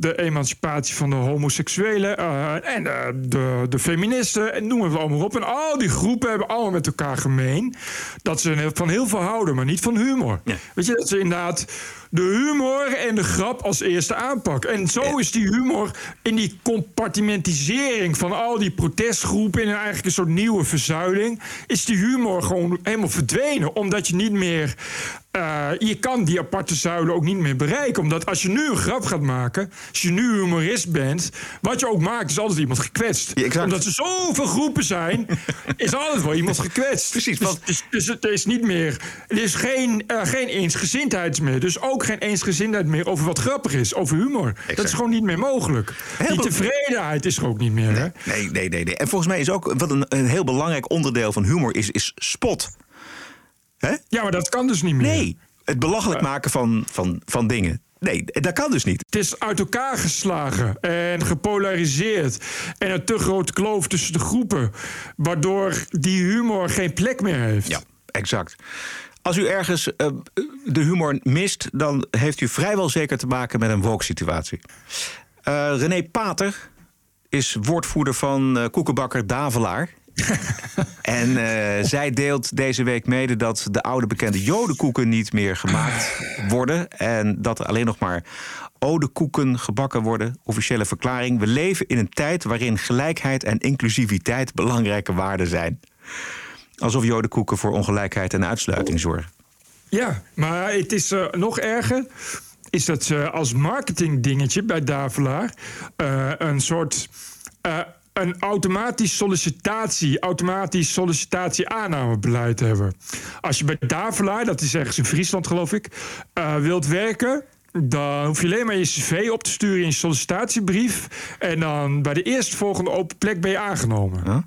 de emancipatie van de homoseksuelen en de, de feministen. En noemen we allemaal op. En al die groepen hebben allemaal met elkaar gemeen dat ze van heel veel houden, maar niet van humor. Ja. Weet je, dat ze inderdaad de humor en de grap als eerste aanpak. En zo is die humor in die compartimentisering van al die protestgroepen... in eigenlijk een soort nieuwe verzuiling... is die humor gewoon helemaal verdwenen. Omdat je niet meer uh, je kan die aparte zuilen ook niet meer bereiken. Omdat als je nu een grap gaat maken, als je nu humorist bent, wat je ook maakt, is altijd iemand gekwetst. Ja, Omdat er zoveel groepen zijn, [LAUGHS] is altijd wel iemand gekwetst. Precies. Dus, dus, dus, het is niet meer. Er is geen, uh, geen eensgezindheid meer. Dus ook geen eensgezindheid meer over wat grappig is, over humor. Exact. Dat is gewoon niet meer mogelijk. Die tevredenheid is er ook niet meer. Nee, nee, nee, nee, nee. En volgens mij is ook wat een, een heel belangrijk onderdeel van humor is, is spot. Hè? Ja, maar dat kan dus niet meer. Nee, het belachelijk maken van, van, van dingen. Nee, dat kan dus niet. Het is uit elkaar geslagen en gepolariseerd. En een te grote kloof tussen de groepen. Waardoor die humor geen plek meer heeft. Ja, exact. Als u ergens uh, de humor mist, dan heeft u vrijwel zeker te maken met een woke-situatie. Uh, René Pater is woordvoerder van uh, koekenbakker Davelaar. En uh, zij deelt deze week mede dat de oude bekende jodenkoeken niet meer gemaakt worden. En dat er alleen nog maar odekoeken gebakken worden. Officiële verklaring. We leven in een tijd waarin gelijkheid en inclusiviteit belangrijke waarden zijn. Alsof jodenkoeken voor ongelijkheid en uitsluiting zorgen. Ja, maar het is uh, nog erger. Is dat ze als marketingdingetje bij Davelaar uh, een soort een automatisch sollicitatie, automatisch sollicitatie-aannamebeleid hebben. Als je bij Davelaar, dat is ergens in Friesland geloof ik, uh, wilt werken, dan hoef je alleen maar je cv op te sturen in je sollicitatiebrief. En dan bij de eerstvolgende open plek ben je aangenomen. Huh?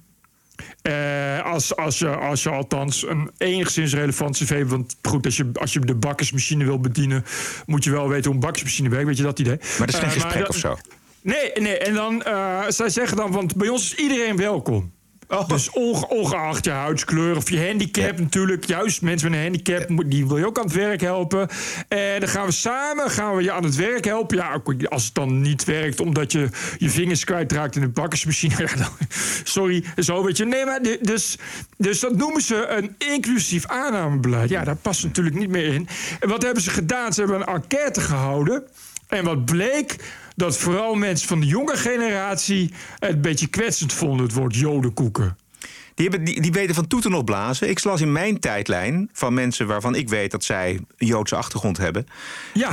Uh, als, als, je, als je althans een enigszins relevant cv... want goed, als je, als je de bakkersmachine wil bedienen... moet je wel weten hoe een bakkersmachine werkt, weet je dat idee? Maar dat is geen uh, gesprek of zo? Nee, nee. En dan, uh, zij zeggen dan, want bij ons is iedereen welkom. Dus onge- ongeacht je huidskleur of je handicap natuurlijk. Juist mensen met een handicap, die wil je ook aan het werk helpen. En dan gaan we samen gaan we je aan het werk helpen. Ja, als het dan niet werkt omdat je je vingers kwijtraakt in de bakkersmachine. [LAUGHS] Ja, dan, sorry, zo weet je. Nee, maar dus, dus dat noemen ze een inclusief aannamebeleid. Ja, daar past natuurlijk niet meer in. En wat hebben ze gedaan? Ze hebben een enquête gehouden. En wat bleek? Dat vooral mensen van de jonge generatie het een beetje kwetsend vonden, het woord jodenkoeken. Die, hebben, die, die weten van toeten nog blazen. Ik las in mijn tijdlijn van mensen waarvan ik weet dat zij een Joodse achtergrond hebben.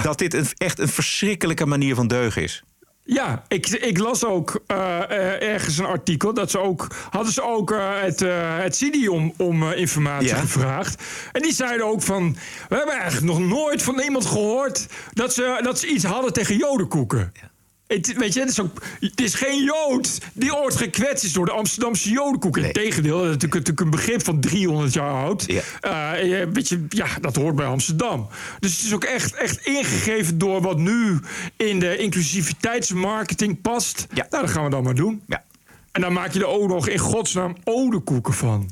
Dat dit een, echt een verschrikkelijke manier van deugen is. Ja, ik, ik las ook eh, eh, ergens een artikel dat ze ook hadden ze ook eh, het, het CIDI om, om informatie Ja. gevraagd. En die zeiden ook van we hebben eigenlijk nog nooit van iemand gehoord dat ze, dat ze iets hadden tegen jodenkoeken. Het, weet je, het is, ook, het is geen Jood die ooit gekwetst is door de Amsterdamse Jodenkoek. Integendeel, dat is natuurlijk, natuurlijk een begrip van 300 jaar oud. Eh, eh, weet je, ja, dat hoort bij Amsterdam. Dus het is ook echt, echt ingegeven door wat nu in de inclusiviteitsmarketing past. Nou, dat gaan we dan maar doen. En dan maak je er ook nog in godsnaam odekoeken van.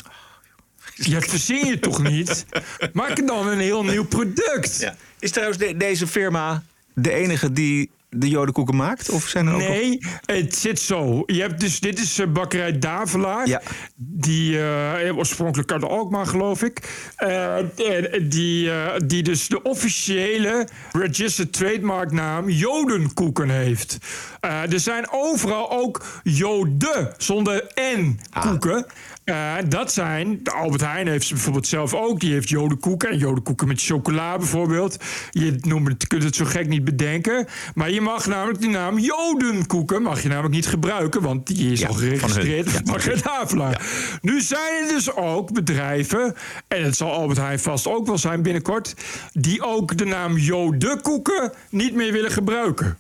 Ja, dat verzin je toch niet? Maak er dan een heel nieuw product. Is trouwens de- deze firma de enige die de jodenkoeken maakt? Of zijn er ook Nee, het zit zo. Je hebt dus, dit is eh, bakkerij Davelaar. Die eh, oorspronkelijk uit Alkmaar, geloof ik. Eh, en die, die dus de officiële registered trademark naam Jodenkoeken heeft. Er zijn overal ook Joden zonder N koeken. Eh, dat zijn, Albert Heijn heeft ze bijvoorbeeld zelf ook. Die heeft jodenkoeken en jodenkoeken met chocola bijvoorbeeld. Je noemt het, kunt het zo gek niet bedenken. Maar je mag namelijk de naam jodenkoeken mag je namelijk niet gebruiken. Want die is al geregistreerd van hun. van Havelaar. Nu zijn er dus ook bedrijven, en het zal Albert Heijn vast ook wel zijn binnenkort... die ook de naam jodenkoeken niet meer willen gebruiken.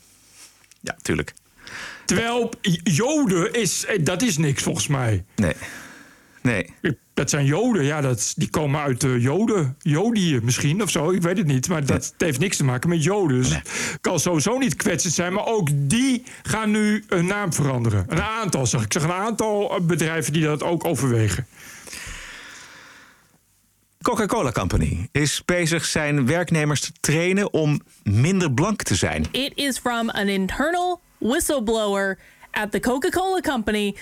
Ja, tuurlijk. Terwijl joden is, eh, dat is niks volgens mij. Nee. Nee. Dat zijn joden, ja, dat, die komen uit de joden. Jodiën misschien of zo, ik weet het niet. Maar dat heeft niks te maken met joden. Dus het kan sowieso niet kwetsend zijn. Maar ook die gaan nu een naam veranderen. Een aantal, zeg ik. Ik zeg een aantal eh, bedrijven die dat ook overwegen. Coca-Cola Company is bezig zijn werknemers te trainen om minder blank te zijn. It is from an internal whistleblower at the Coca Cola Company.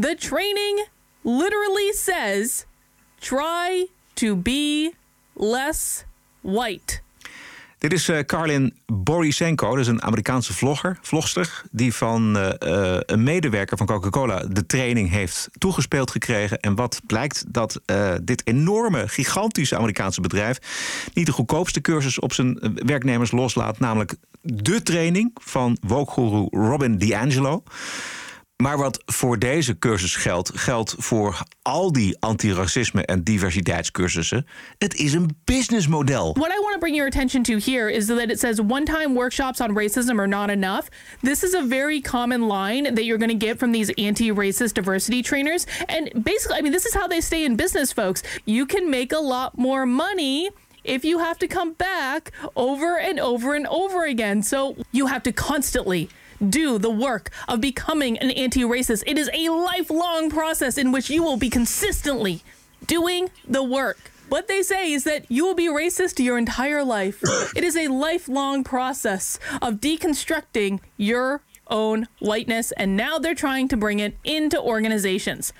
The training literally says try to be less white. Dit is eh, Karlin Borisenko, dat is een Amerikaanse vlogger, vlogster... die van eh, eh, een medewerker van Coca-Cola de training heeft toegespeeld gekregen. En wat blijkt dat eh, dit enorme, gigantische Amerikaanse bedrijf... niet de goedkoopste cursus op zijn eh, werknemers loslaat... namelijk de training van woke-guru Robin DiAngelo... Maar wat voor deze cursus geldt, geldt voor al die antiracisme- en diversiteitscursussen. Het is een businessmodel. What I want to bring your attention to here is that it says one time workshops on racism are not enough. This is a very common line that you're going to get from these anti racist diversity trainers. And basically, I mean, this is how they stay in business, folks. You can make a lot more money. If you have to come back over and over and over again. So you have to constantly do the work of becoming an anti racist. It is a lifelong process in which you will be consistently doing the work. What they say is that you will be racist your entire life. [COUGHS] it is a lifelong process of deconstructing your own whiteness, and now they're trying to bring it into organizations.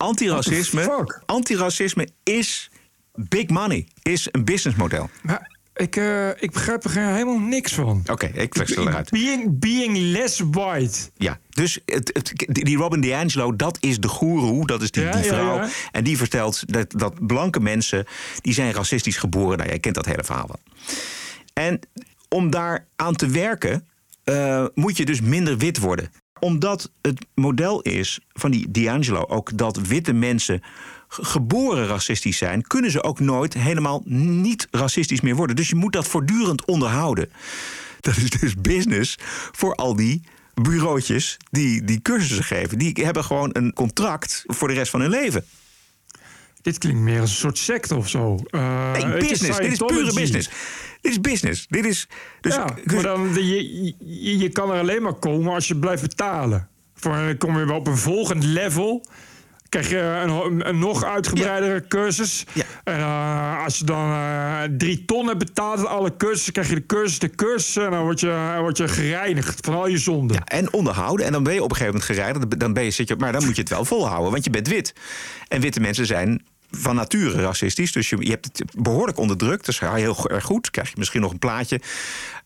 Antiracisme, antiracisme is big money, is een businessmodel. Maar ik, eh, ik begrijp er helemaal niks van. Oké, ik verstel eruit. Being, being less white. Ja, dus het, het, die Robin DiAngelo, dat is de goeroe, dat is die, Ja, die ja, vrouw. ja. En die vertelt dat, dat blanke mensen, die zijn racistisch geboren. Nou, jij kent dat hele verhaal wel. En om daar aan te werken, eh, moet je dus minder wit worden. Omdat het model is van die D'Angelo ook dat witte mensen geboren racistisch zijn, kunnen ze ook nooit helemaal niet racistisch meer worden. Dus je moet dat voortdurend onderhouden. Dat is dus business voor al die bureautjes die die cursussen geven. Die hebben gewoon een contract voor de rest van hun leven. Dit klinkt meer als een soort secte of zo. Eh, Nee, business. Dit is pure business. Dit is business. Dit is. Dus, ja, maar dan, je, je, je kan er alleen maar komen als je blijft betalen. Voor, dan kom je wel op een volgend level. Krijg je een, een nog uitgebreidere cursus. En uh, als je dan uh, drie ton hebt betaald aan alle cursussen, krijg je de cursus, de cursus. En dan word je, word je gereinigd van al je zonden. Ja, en onderhouden. En dan ben je op een gegeven moment gereinigd. Dan ben je, zit je, maar dan moet je het wel volhouden, want je bent wit. En witte mensen zijn van nature racistisch. Dus je, je hebt het behoorlijk onderdrukt. Dus ga je heel erg goed. Krijg je misschien nog een plaatje.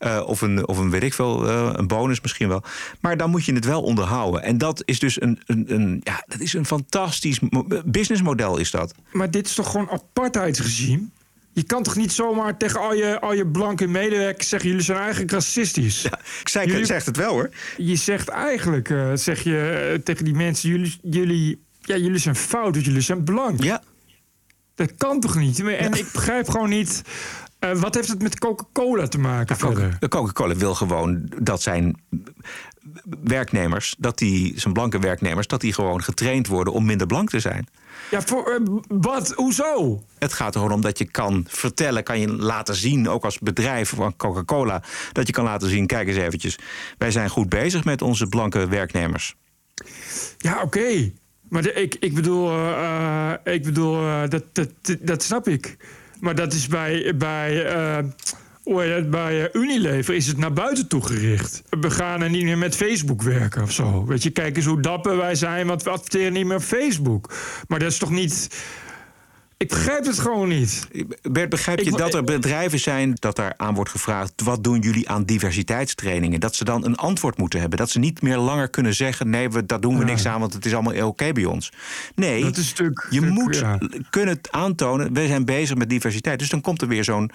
Uh, of, een, of een, weet ik veel, uh, een bonus misschien wel. Maar dan moet je het wel onderhouden. En dat is dus een, een, een ja, dat is een fantastisch businessmodel is dat. Maar dit is toch gewoon apartheidsregime? Je kan toch niet zomaar tegen al je, al je blanke medewerkers zeggen... jullie zijn eigenlijk racistisch? Ja, ik zeg, jullie, zegt het wel, hoor. Je zegt eigenlijk, uh, zeg je tegen die mensen... jullie, jullie, ja, jullie zijn fout, want jullie zijn blank. Ja. Dat kan toch niet? En ik begrijp gewoon niet. Uh, wat heeft het met Coca-Cola te maken ja, verder? Coca-Cola wil gewoon dat zijn werknemers, dat die, zijn blanke werknemers, dat die gewoon getraind worden om minder blank te zijn. Ja, voor uh, wat? Hoezo? Het gaat er gewoon om dat je kan vertellen, kan je laten zien, ook als bedrijf van Coca-Cola, dat je kan laten zien: kijk eens eventjes, wij zijn goed bezig met onze blanke werknemers. Ja, oké. Okay. Maar ik, ik bedoel, uh, ik bedoel uh, dat, dat, dat snap ik. Maar dat is bij, bij, uh, bij Unilever is het naar buiten toe gericht. We gaan er niet meer met Facebook werken of zo. Weet je, kijk eens hoe dapper wij zijn, want we adverteren niet meer op Facebook. Maar dat is toch niet ik begrijp het gewoon niet. Bert, begrijp je dat er bedrijven zijn dat er aan wordt gevraagd: wat doen jullie aan diversiteitstrainingen? Dat ze dan een antwoord moeten hebben. Dat ze niet meer langer kunnen zeggen: nee, we, daar doen we ja. niks aan, want het is allemaal oké okay bij ons. Nee, dat is stuk, je stuk, moet ja. kunnen aantonen: we zijn bezig met diversiteit. Dus dan komt er weer zo'n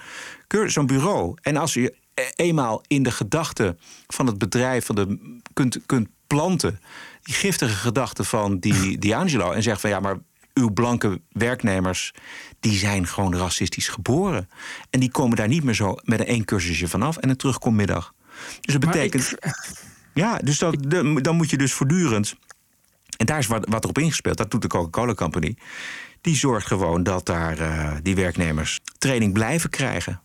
zo'n bureau. En als je eenmaal in de gedachten van het bedrijf van de, kunt, kunt planten, die giftige gedachten van die, die Angelo, en zegt van ja, maar uw blanke werknemers, die zijn gewoon racistisch geboren. En die komen daar niet meer zo met een één cursusje vanaf en een terugkommiddag. Dus dat betekent. Ik... Ja, dus dat, de, dan moet je dus voortdurend. En daar is wat, wat erop ingespeeld. Dat doet de Coca-Cola Company. Die zorgt gewoon dat daar uh, die werknemers training blijven krijgen.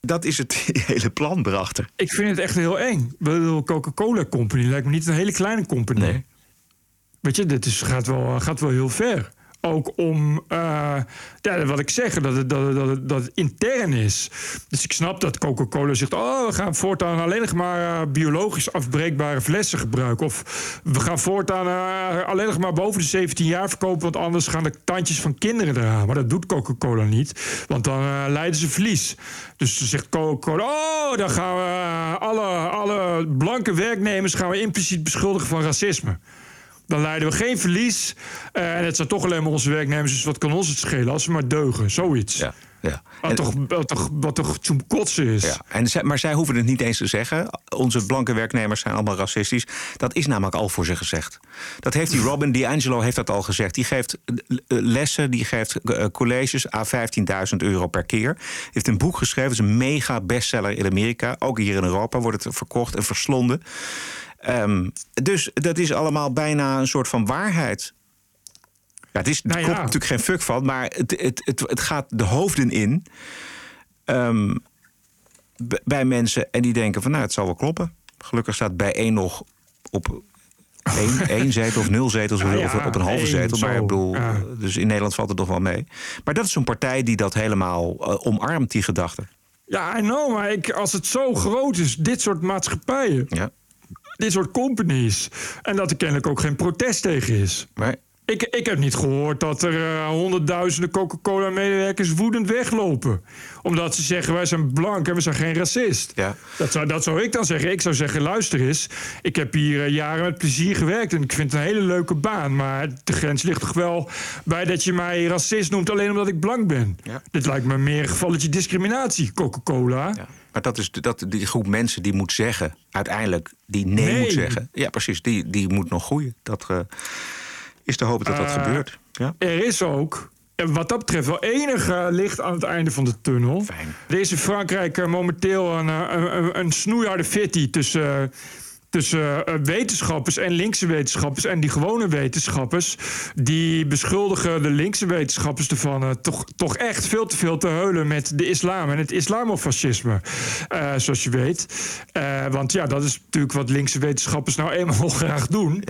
Dat is het [LAUGHS] hele plan erachter. Ik vind het echt heel eng. De Coca-Cola Company lijkt me niet een hele kleine company. Nee. Weet je, dit is, gaat, wel, gaat wel heel ver ook om, uh, ja, wat ik zeg, dat het, dat, dat, dat intern is. Dus ik snap dat Coca-Cola zegt: Oh, we gaan voortaan alleen nog maar uh, biologisch afbreekbare flessen gebruiken. Of we gaan voortaan uh, alleen nog maar boven de 17 jaar verkopen, want anders gaan de tandjes van kinderen eraan. Maar dat doet Coca-Cola niet, want dan leiden ze verlies. Dus dan zegt Coca-Cola: Oh, dan gaan we alle, alle blanke werknemers gaan we impliciet beschuldigen van racisme. Dan leiden we geen verlies. Uh, en het zijn toch alleen maar onze werknemers. Dus wat kan ons het schelen als ze maar deugen? Zoiets. Ja. Ja. Wat, en, toch, wat, toch, wat toch zo'n kotsen is. Ja. En zij, maar zij hoeven het niet eens te zeggen. Onze blanke werknemers zijn allemaal racistisch. Dat is namelijk al voor ze gezegd. Dat heeft die Robin D'Angelo heeft dat al gezegd. Die geeft lessen, die geeft colleges à 15.000 euro per keer. Heeft een boek geschreven. Het is een mega bestseller in Amerika. Ook hier in Europa wordt het verkocht en verslonden. Um, dus dat is allemaal bijna een soort van waarheid. Ja, het is, nou ja. klopt natuurlijk geen fuck van, maar het, het, het, het gaat de hoofden in um, bij mensen en die denken van nou, het zal wel kloppen. Gelukkig staat bij één nog op één, [LAUGHS] één zetel of nul zetels Ah, of, ja, of op een halve één, zetel. Maar ik bedoel, ja. dus in Nederland valt het toch wel mee. Maar dat is een partij die dat helemaal uh, omarmt, die gedachte. Ja, I know, maar ik, als het zo groot is, dit soort maatschappijen. Ja dit soort companies. En dat er kennelijk ook geen protest tegen is. Maar... Ik, ik heb niet gehoord dat er uh, honderdduizenden Coca-Cola-medewerkers woedend weglopen. Omdat ze zeggen, wij zijn blank en we zijn geen racist. Ja. Dat, zou, dat zou ik dan zeggen. Ik zou zeggen, luister eens. Ik heb hier uh, jaren met plezier gewerkt en ik vind het een hele leuke baan. Maar de grens ligt toch wel bij dat je mij racist noemt alleen omdat ik blank ben. Ja. Dit lijkt me meer een gevalletje discriminatie, Coca-Cola. Ja. Maar dat is dat, die groep mensen die moet zeggen, uiteindelijk, die nee, nee. moet zeggen. Ja, precies, die, die moet nog groeien. Dat uh, is te hopen dat dat uh, gebeurt. Ja? Er is ook, wat dat betreft, wel enig uh, licht aan het einde van de tunnel. Fijn. Er is in Frankrijk momenteel een, een, een snoeiharde fitty tussen tussen eh, wetenschappers en linkse wetenschappers. En die gewone wetenschappers, die beschuldigen de linkse wetenschappers ervan eh, toch, toch echt veel te veel te heulen met de islam en het islamofascisme. eh, zoals je weet. Want ja, dat is natuurlijk wat linkse wetenschappers nou eenmaal [LAUGHS] graag doen.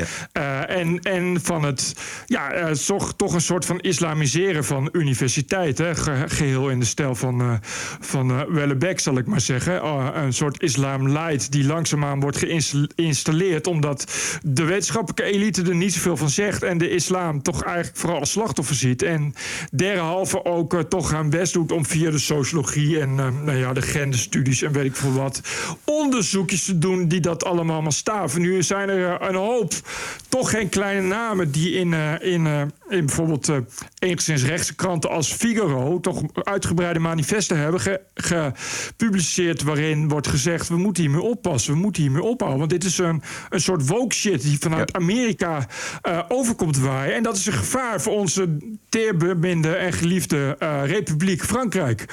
En, en van het, ja, toch, toch een soort van islamiseren van universiteiten. Ge- geheel in de stijl van, van Wellebeck, zal ik maar zeggen. Een soort islam light die langzaamaan wordt geïnstalleerd. Omdat de wetenschappelijke elite er niet zoveel van zegt. En de islam toch eigenlijk vooral als slachtoffer ziet. En derhalve ook eh, toch haar best doet om via de sociologie en eh, nou ja, de genderstudies en weet ik veel wat. onderzoekjes te doen die dat allemaal maar staven. Nu zijn er eh, een hoop, toch geen kleine namen die in, in, in bijvoorbeeld enigszins rechtse kranten als Figaro toch uitgebreide manifesten hebben ge- gepubliceerd waarin wordt gezegd we moeten hiermee oppassen, we moeten hiermee ophouden. Want dit is een, een soort woke shit die vanuit Amerika eh, overkomt waaien. En dat is een gevaar voor onze teerbeminde en geliefde eh, Republiek Frankrijk.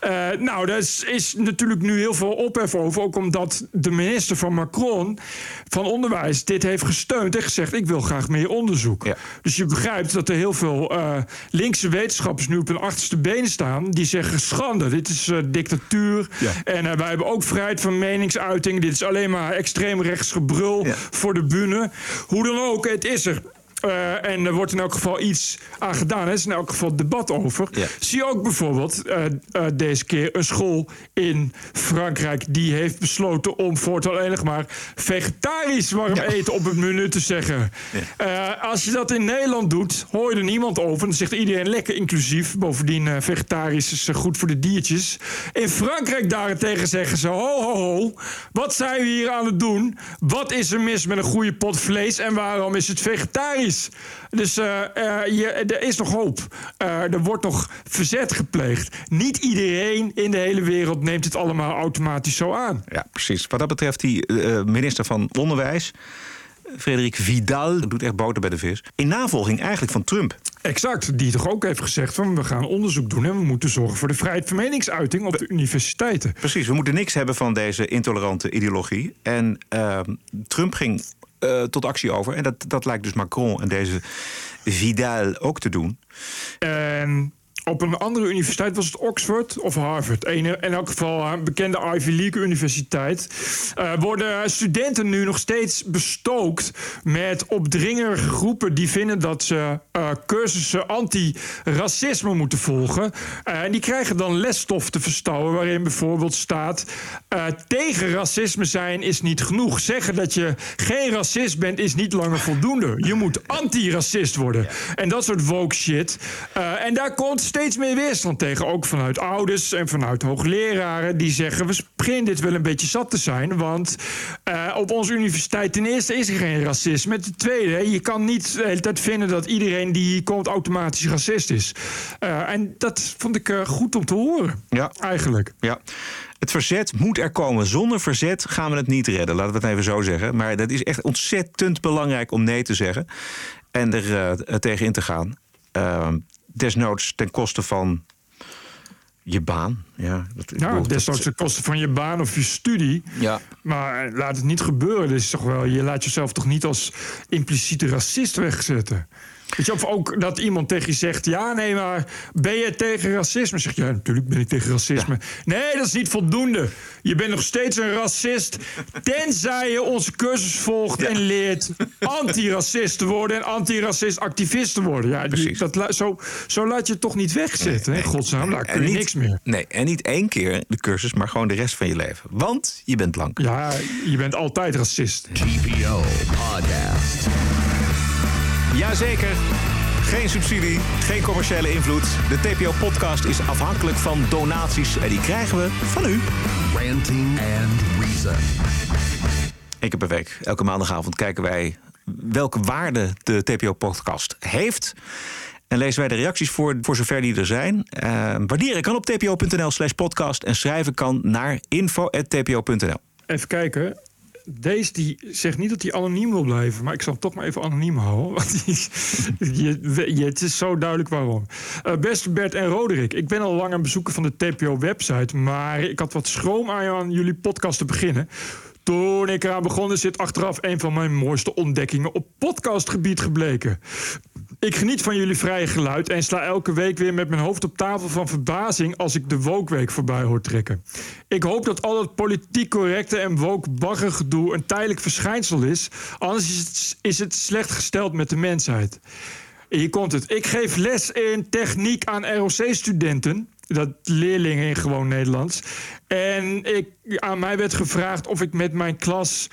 Eh, nou, daar is, is natuurlijk nu heel veel ophef over. Ook omdat de minister van Macron van Onderwijs dit heeft gesteund en gezegd: ik wil graag meer onderzoek. Dus je begrijpt dat er heel veel linkse wetenschappers nu op hun achterste benen staan. Die zeggen: schande, dit is dictatuur. En wij hebben ook vrijheid van meningsuiting. Dit is alleen maar extreem rechts gebrul voor de bühne. Hoe dan ook, het is er. Eh, en er wordt in elk geval iets aan gedaan. Er is in elk geval debat over. Zie je ook bijvoorbeeld eh, eh, deze keer een school in Frankrijk... die heeft besloten om voortaan alleen nog maar vegetarisch warm eten op het menu te zeggen. Als je dat in Nederland doet, hoor je er niemand over. Dan zegt iedereen lekker inclusief. Bovendien, vegetarisch is goed voor de diertjes. In Frankrijk daarentegen zeggen ze... ho, ho, ho, wat zijn we hier aan het doen? Wat is er mis met een goede pot vlees... en waarom is het vegetarisch? Dus eh, eh, je, er is nog hoop. Eh, er wordt nog verzet gepleegd. Niet iedereen in de hele wereld neemt het allemaal automatisch zo aan. Ja, precies. Wat dat betreft, die minister van Onderwijs, Frederik Vidal, doet echt boter bij de vis. In navolging eigenlijk van Trump. Exact, die toch ook heeft gezegd van we gaan onderzoek doen en we moeten zorgen voor de vrijheid van meningsuiting op de universiteiten. Precies, we moeten niks hebben van deze intolerante ideologie. En eh, Trump ging eh, tot actie over. En dat, dat lijkt dus Macron en deze Vidal ook te doen. En op een andere universiteit was het Oxford of Harvard. Een, in elk geval een bekende Ivy League universiteit. eh, worden studenten nu nog steeds bestookt met opdringerige groepen die vinden dat ze eh, cursussen anti-racisme moeten volgen. Eh, en die krijgen dan lesstof te verstouwen waarin bijvoorbeeld staat: eh, tegen racisme zijn is niet genoeg. Zeggen dat je geen racist bent is niet langer voldoende. Je moet anti-racist worden. En dat soort woke shit. En daar komt steeds meer weerstand tegen. Ook vanuit ouders en vanuit hoogleraren. Die zeggen, we beginnen dit wel een beetje zat te zijn. Want eh, op onze universiteit ten eerste is er geen racisme. Ten tweede, je kan niet de hele tijd vinden... dat iedereen die hier komt automatisch racist is. Eh, en dat vond ik eh, goed om te horen. Ja. Eigenlijk. Ja. Het verzet moet er komen. Zonder verzet gaan we het niet redden. Laten we het even zo zeggen. Maar dat is echt ontzettend belangrijk om nee te zeggen. En er tegen in te gaan. Uh, desnoods ten koste van je baan. Ja, dat, Ja, bedoel, desnoods ten koste van je baan of je studie. Ja. Maar eh, laat het niet gebeuren. Dus toch wel, je laat jezelf toch niet als impliciete racist wegzetten. Je, of ook dat iemand tegen je zegt: Ja, nee, maar ben je tegen racisme? Zeg je, ja, natuurlijk ben ik tegen racisme. Nee, dat is niet voldoende. Je bent nog steeds een racist. Tenzij je onze cursus volgt en leert antiracist te worden en antiracist activist te worden. Ja, die, dat, zo, zo laat je het toch niet wegzetten. hè? Godsnaam, daar kun je niet- niks meer. Nee, en niet één keer de cursus, maar gewoon de rest van je leven. Want je bent blank. Ja, je bent altijd racist. TPO Podcast. Jazeker. Geen subsidie, geen commerciële invloed. De TPO-podcast is afhankelijk van donaties. En die krijgen we van u. Ranting and Reason. Eén keer per week, elke maandagavond, kijken wij welke waarde de TPO-podcast heeft. En lezen wij de reacties voor, voor zover die er zijn. Eh, waarderen kan op tpo.nl slash podcast. En schrijven kan naar info.tpo.nl. Even kijken. Deze die zegt niet dat hij anoniem wil blijven, maar ik zal toch maar even anoniem houden. Want je, je- het is zo duidelijk waarom. Eh, beste Bert en Roderick, ik ben al lang een bezoeker van de TPO-website, maar ik had wat schroom aan, aan jullie podcast te beginnen. Toen ik eraan begon is dit achteraf een van mijn mooiste ontdekkingen op podcastgebied gebleken. Ik geniet van jullie vrije geluid en sla elke week weer met mijn hoofd op tafel van verbazing als ik de Wookweek voorbij hoor trekken. Ik hoop dat al het politiek correcte en woke baggergedoe een tijdelijk verschijnsel is, anders is het, is het slecht gesteld met de mensheid. Hier komt het. Ik geef les in techniek aan ROC-studenten. Dat leerlingen in gewoon Nederlands. En ik, aan mij werd gevraagd of ik met mijn klas.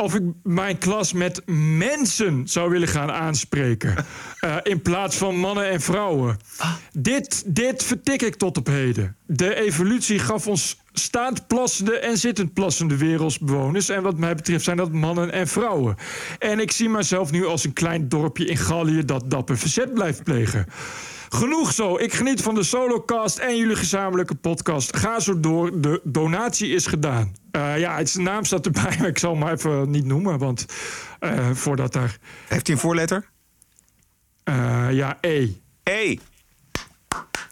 Of ik mijn klas met mensen zou willen gaan aanspreken. [LAUGHS] Eh, in plaats van mannen en vrouwen. Dit, dit vertik ik tot op heden. De evolutie gaf ons staand plassende en zittend plassende wereldsbewoners. En wat mij betreft zijn dat mannen en vrouwen. En ik zie mezelf nu als een klein dorpje in Gallië dat dapper verzet blijft plegen. Genoeg zo. Ik geniet van de solocast en jullie gezamenlijke podcast. Ga zo door. De donatie is gedaan. Eh, ja, het, zijn naam staat erbij, [LAUGHS] maar ik zal hem maar even niet noemen. Want eh, voordat daar... Heeft hij een voorletter? Eh, ja, E. E.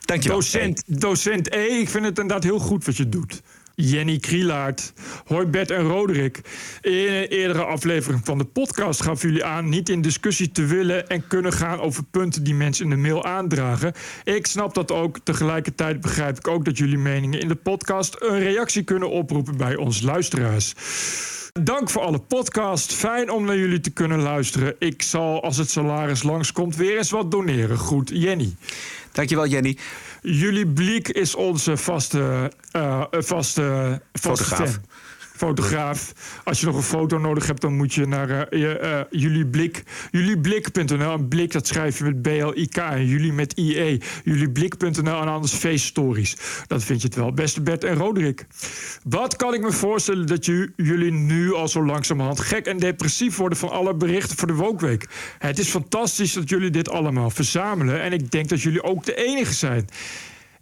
Dankjewel. Docent, docent E. Ik vind het inderdaad heel goed wat je doet. Jenny Krielaert. Hoi Bert en Roderick. In een eerdere aflevering van de podcast gaf jullie aan niet in discussie te willen en kunnen gaan over punten die mensen in de mail aandragen. Ik snap dat ook. Tegelijkertijd begrijp ik ook dat jullie meningen in de podcast een reactie kunnen oproepen bij ons luisteraars. Dank voor alle podcast. Fijn om naar jullie te kunnen luisteren. Ik zal, als het salaris langskomt, weer eens wat doneren. Goed, Jenny. Dankjewel, Jenny. Jullie Bliek is onze vaste, uh, vaste, vaste Fotograaf. fan. Fotograaf. Als je nog een foto nodig hebt, dan moet je naar uh, je, uh, jullie blik, julieblik.nl. Een blik, dat schrijf je met B-L-I-K en jullie met I-E. Julieblik.nl en anders Face Stories. Dat vind je het wel. Beste Bert en Roderick. Wat kan ik me voorstellen dat ju- jullie nu al zo langzamerhand gek en depressief worden van alle berichten voor de Wookweek? Het is fantastisch dat jullie dit allemaal verzamelen. En ik denk dat jullie ook de enige zijn.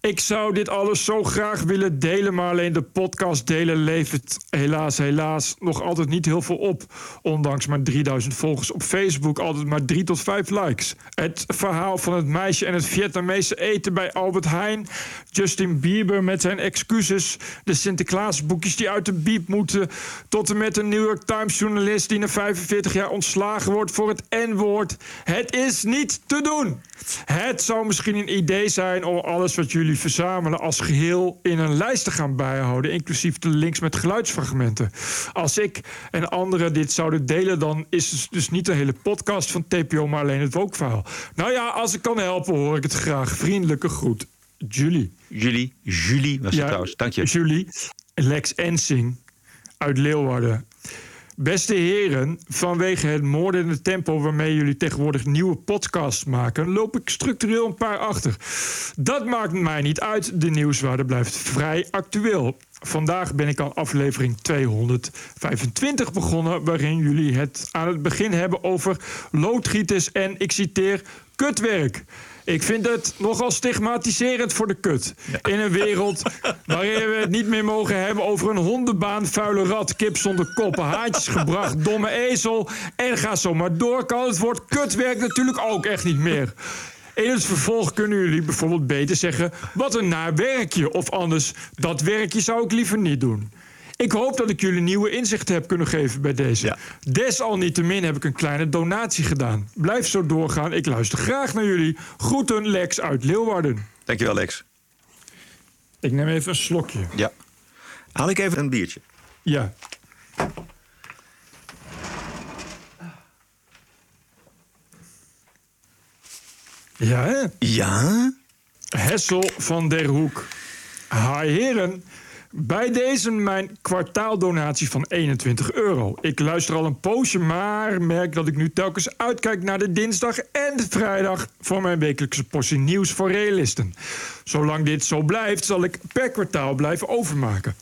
Ik zou dit alles zo graag willen delen, maar alleen de podcast delen levert helaas, helaas nog altijd niet heel veel op. Ondanks maar 3000 volgers op Facebook, altijd maar 3 tot 5 likes. Het verhaal van het meisje en het Vietnamese eten bij Albert Heijn. Justin Bieber met zijn excuses. De Sinterklaasboekjes die uit de biep moeten. Tot en met een New York Times journalist die na 45 jaar ontslagen wordt voor het N-woord. Het is niet te doen. Het zou misschien een idee zijn om alles wat jullie verzamelen als geheel in een lijst te gaan bijhouden, inclusief de links met geluidsfragmenten. Als ik en anderen dit zouden delen, dan is het dus niet de hele podcast van TPO, maar alleen het wookverhaal. Nou ja, als ik kan helpen, hoor ik het graag. Vriendelijke groet. Julie. Julie, Julie was het trouwens. Dank je. Julie. Lex Ensing uit Leeuwarden. Beste heren, vanwege het moordende tempo waarmee jullie tegenwoordig nieuwe podcasts maken, loop ik structureel een paar achter. Dat maakt mij niet uit. De nieuwswaarde blijft vrij actueel. Vandaag ben ik aan aflevering 225 begonnen, waarin jullie het aan het begin hebben over loodgieters en, ik citeer, kutwerk. Ik vind het nogal stigmatiserend voor de kut. In een wereld waarin we het niet meer mogen hebben over een hondenbaan, vuile rat, kip zonder koppen, haantjes gebracht, domme ezel. En ga zo maar door, kan het woord kutwerk natuurlijk ook echt niet meer. In het vervolg kunnen jullie bijvoorbeeld beter zeggen: wat een naar werkje. Of anders, dat werkje zou ik liever niet doen. Ik hoop dat ik jullie nieuwe inzichten heb kunnen geven bij deze. Desalniettemin heb ik een kleine donatie gedaan. Blijf zo doorgaan. Ik luister graag naar jullie. Groeten, Lex uit Leeuwarden. Dankjewel, Lex. Ik neem even een slokje. Ja. Haal ik even een biertje. Ja. Ja, hè? Ja? Hessel van der Hoek. Hi heren. Bij deze mijn kwartaaldonatie van 21 euro. Ik luister al een poosje, maar merk dat ik nu telkens uitkijk naar de dinsdag en de vrijdag voor mijn wekelijkse portie nieuws voor realisten. Zolang dit zo blijft, zal ik per kwartaal blijven overmaken.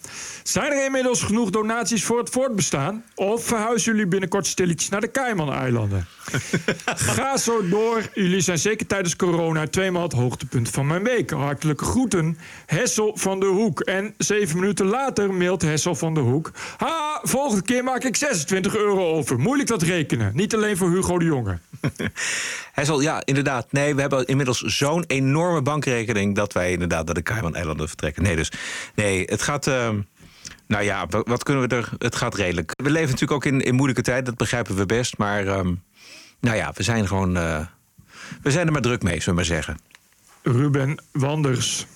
Zijn er inmiddels genoeg donaties voor het voortbestaan? Of verhuizen jullie binnenkort stilletjes naar de Cayman-eilanden? [LAUGHS] Ga zo door. Jullie zijn zeker tijdens corona tweemaal het hoogtepunt van mijn week. Hartelijke groeten, Hessel van de Hoek. En zeven minuten later mailt Hessel van de Hoek... Ha, volgende keer maak ik 26 euro over. Moeilijk dat rekenen. Niet alleen voor Hugo de Jonge. [LAUGHS] Hessel, ja, inderdaad. Nee, we hebben inmiddels zo'n enorme bankrekening... dat wij inderdaad naar de Cayman-eilanden vertrekken. Nee, dus nee, het gaat... ehm, Nou ja, wa- wat kunnen we er... Het gaat redelijk. We leven natuurlijk ook in, in moeilijke tijden, dat begrijpen we best. Maar ehm, nou ja, we zijn gewoon... eh, we zijn er maar druk mee, zullen we maar zeggen. Ruben Wanders,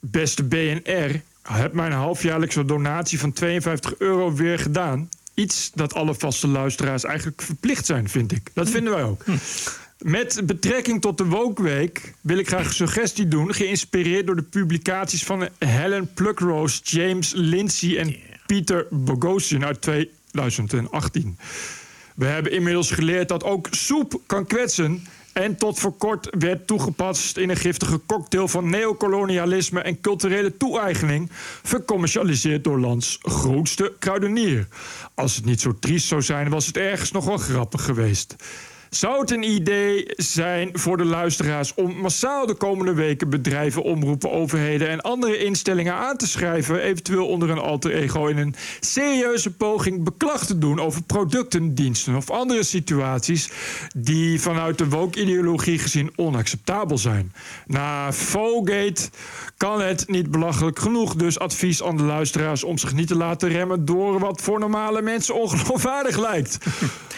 beste BNR, heb mijn halfjaarlijkse donatie van 52 euro weer gedaan. Iets dat alle vaste luisteraars eigenlijk verplicht zijn, vind ik. Dat vinden wij ook. Met betrekking tot de Wookweek wil ik graag een suggestie doen, geïnspireerd door de publicaties van Helen Pluckrose, James Lindsay en Peter Bogosian uit 2018. We hebben inmiddels geleerd dat ook soep kan kwetsen. En tot voor kort werd toegepast in een giftige cocktail van neocolonialisme en culturele toe-eigening. Vercommercialiseerd door lands grootste kruidenier. Als het niet zo triest zou zijn, was het ergens nog wel grappig geweest. Zou het een idee zijn voor de luisteraars om massaal de komende weken bedrijven, omroepen, overheden en andere instellingen aan te schrijven, eventueel onder een alter ego, in een serieuze poging beklag te doen over producten, diensten of andere situaties die vanuit de woke-ideologie gezien onacceptabel zijn? Na Fogate kan het niet belachelijk genoeg, dus advies aan de luisteraars om zich niet te laten remmen door wat voor normale mensen ongeloofwaardig lijkt.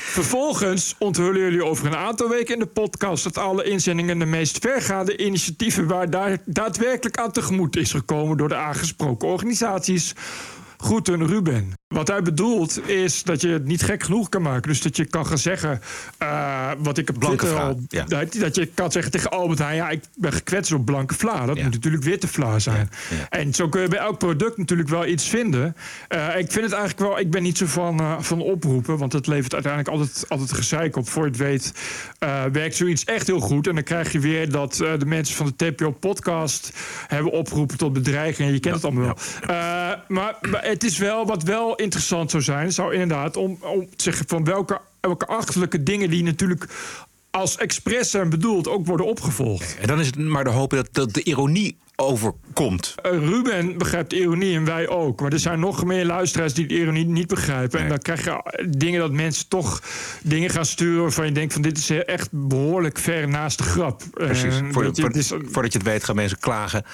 Vervolgens onthullen jullie over een aantal weken in de podcast dat alle inzendingen de meest vergaande initiatieven waar daar daadwerkelijk aan tegemoet is gekomen door de aangesproken organisaties. Groeten Ruben. Wat hij bedoelt is dat je het niet gek genoeg kan maken. Dus dat je kan gaan zeggen, eh, wat ik op Blanke Twitter vla, al- ja. dat, dat je kan zeggen tegen Albert Heijn... ja, ik ben gekwetst op blanke vla. Dat moet natuurlijk witte vla zijn. En zo kun je bij elk product natuurlijk wel iets vinden. Eh, ik vind het eigenlijk wel... Ik ben niet zo van, eh, van oproepen... want het levert uiteindelijk altijd, altijd gezeik op. Voor je het weet werkt zoiets echt heel goed. En dan krijg je weer dat de mensen van de TPO-podcast... hebben opgeroepen tot bedreiging. Je kent het allemaal wel. Maar, maar het is wel wat wel interessant zou zijn... zou inderdaad om, om te zeggen van welke, welke achterlijke dingen... die natuurlijk als expres zijn bedoeld ook worden opgevolgd. En dan is het maar de hoop dat, dat de ironie overkomt. Eh, Ruben begrijpt ironie en wij ook. Maar er zijn nog meer luisteraars die de ironie niet begrijpen. En dan krijg je eh, dingen dat mensen toch dingen gaan sturen... waarvan je denkt van dit is echt behoorlijk ver naast de grap. Precies. Voor- weet je, voor- het is- Voordat je het weet gaan mensen klagen eh,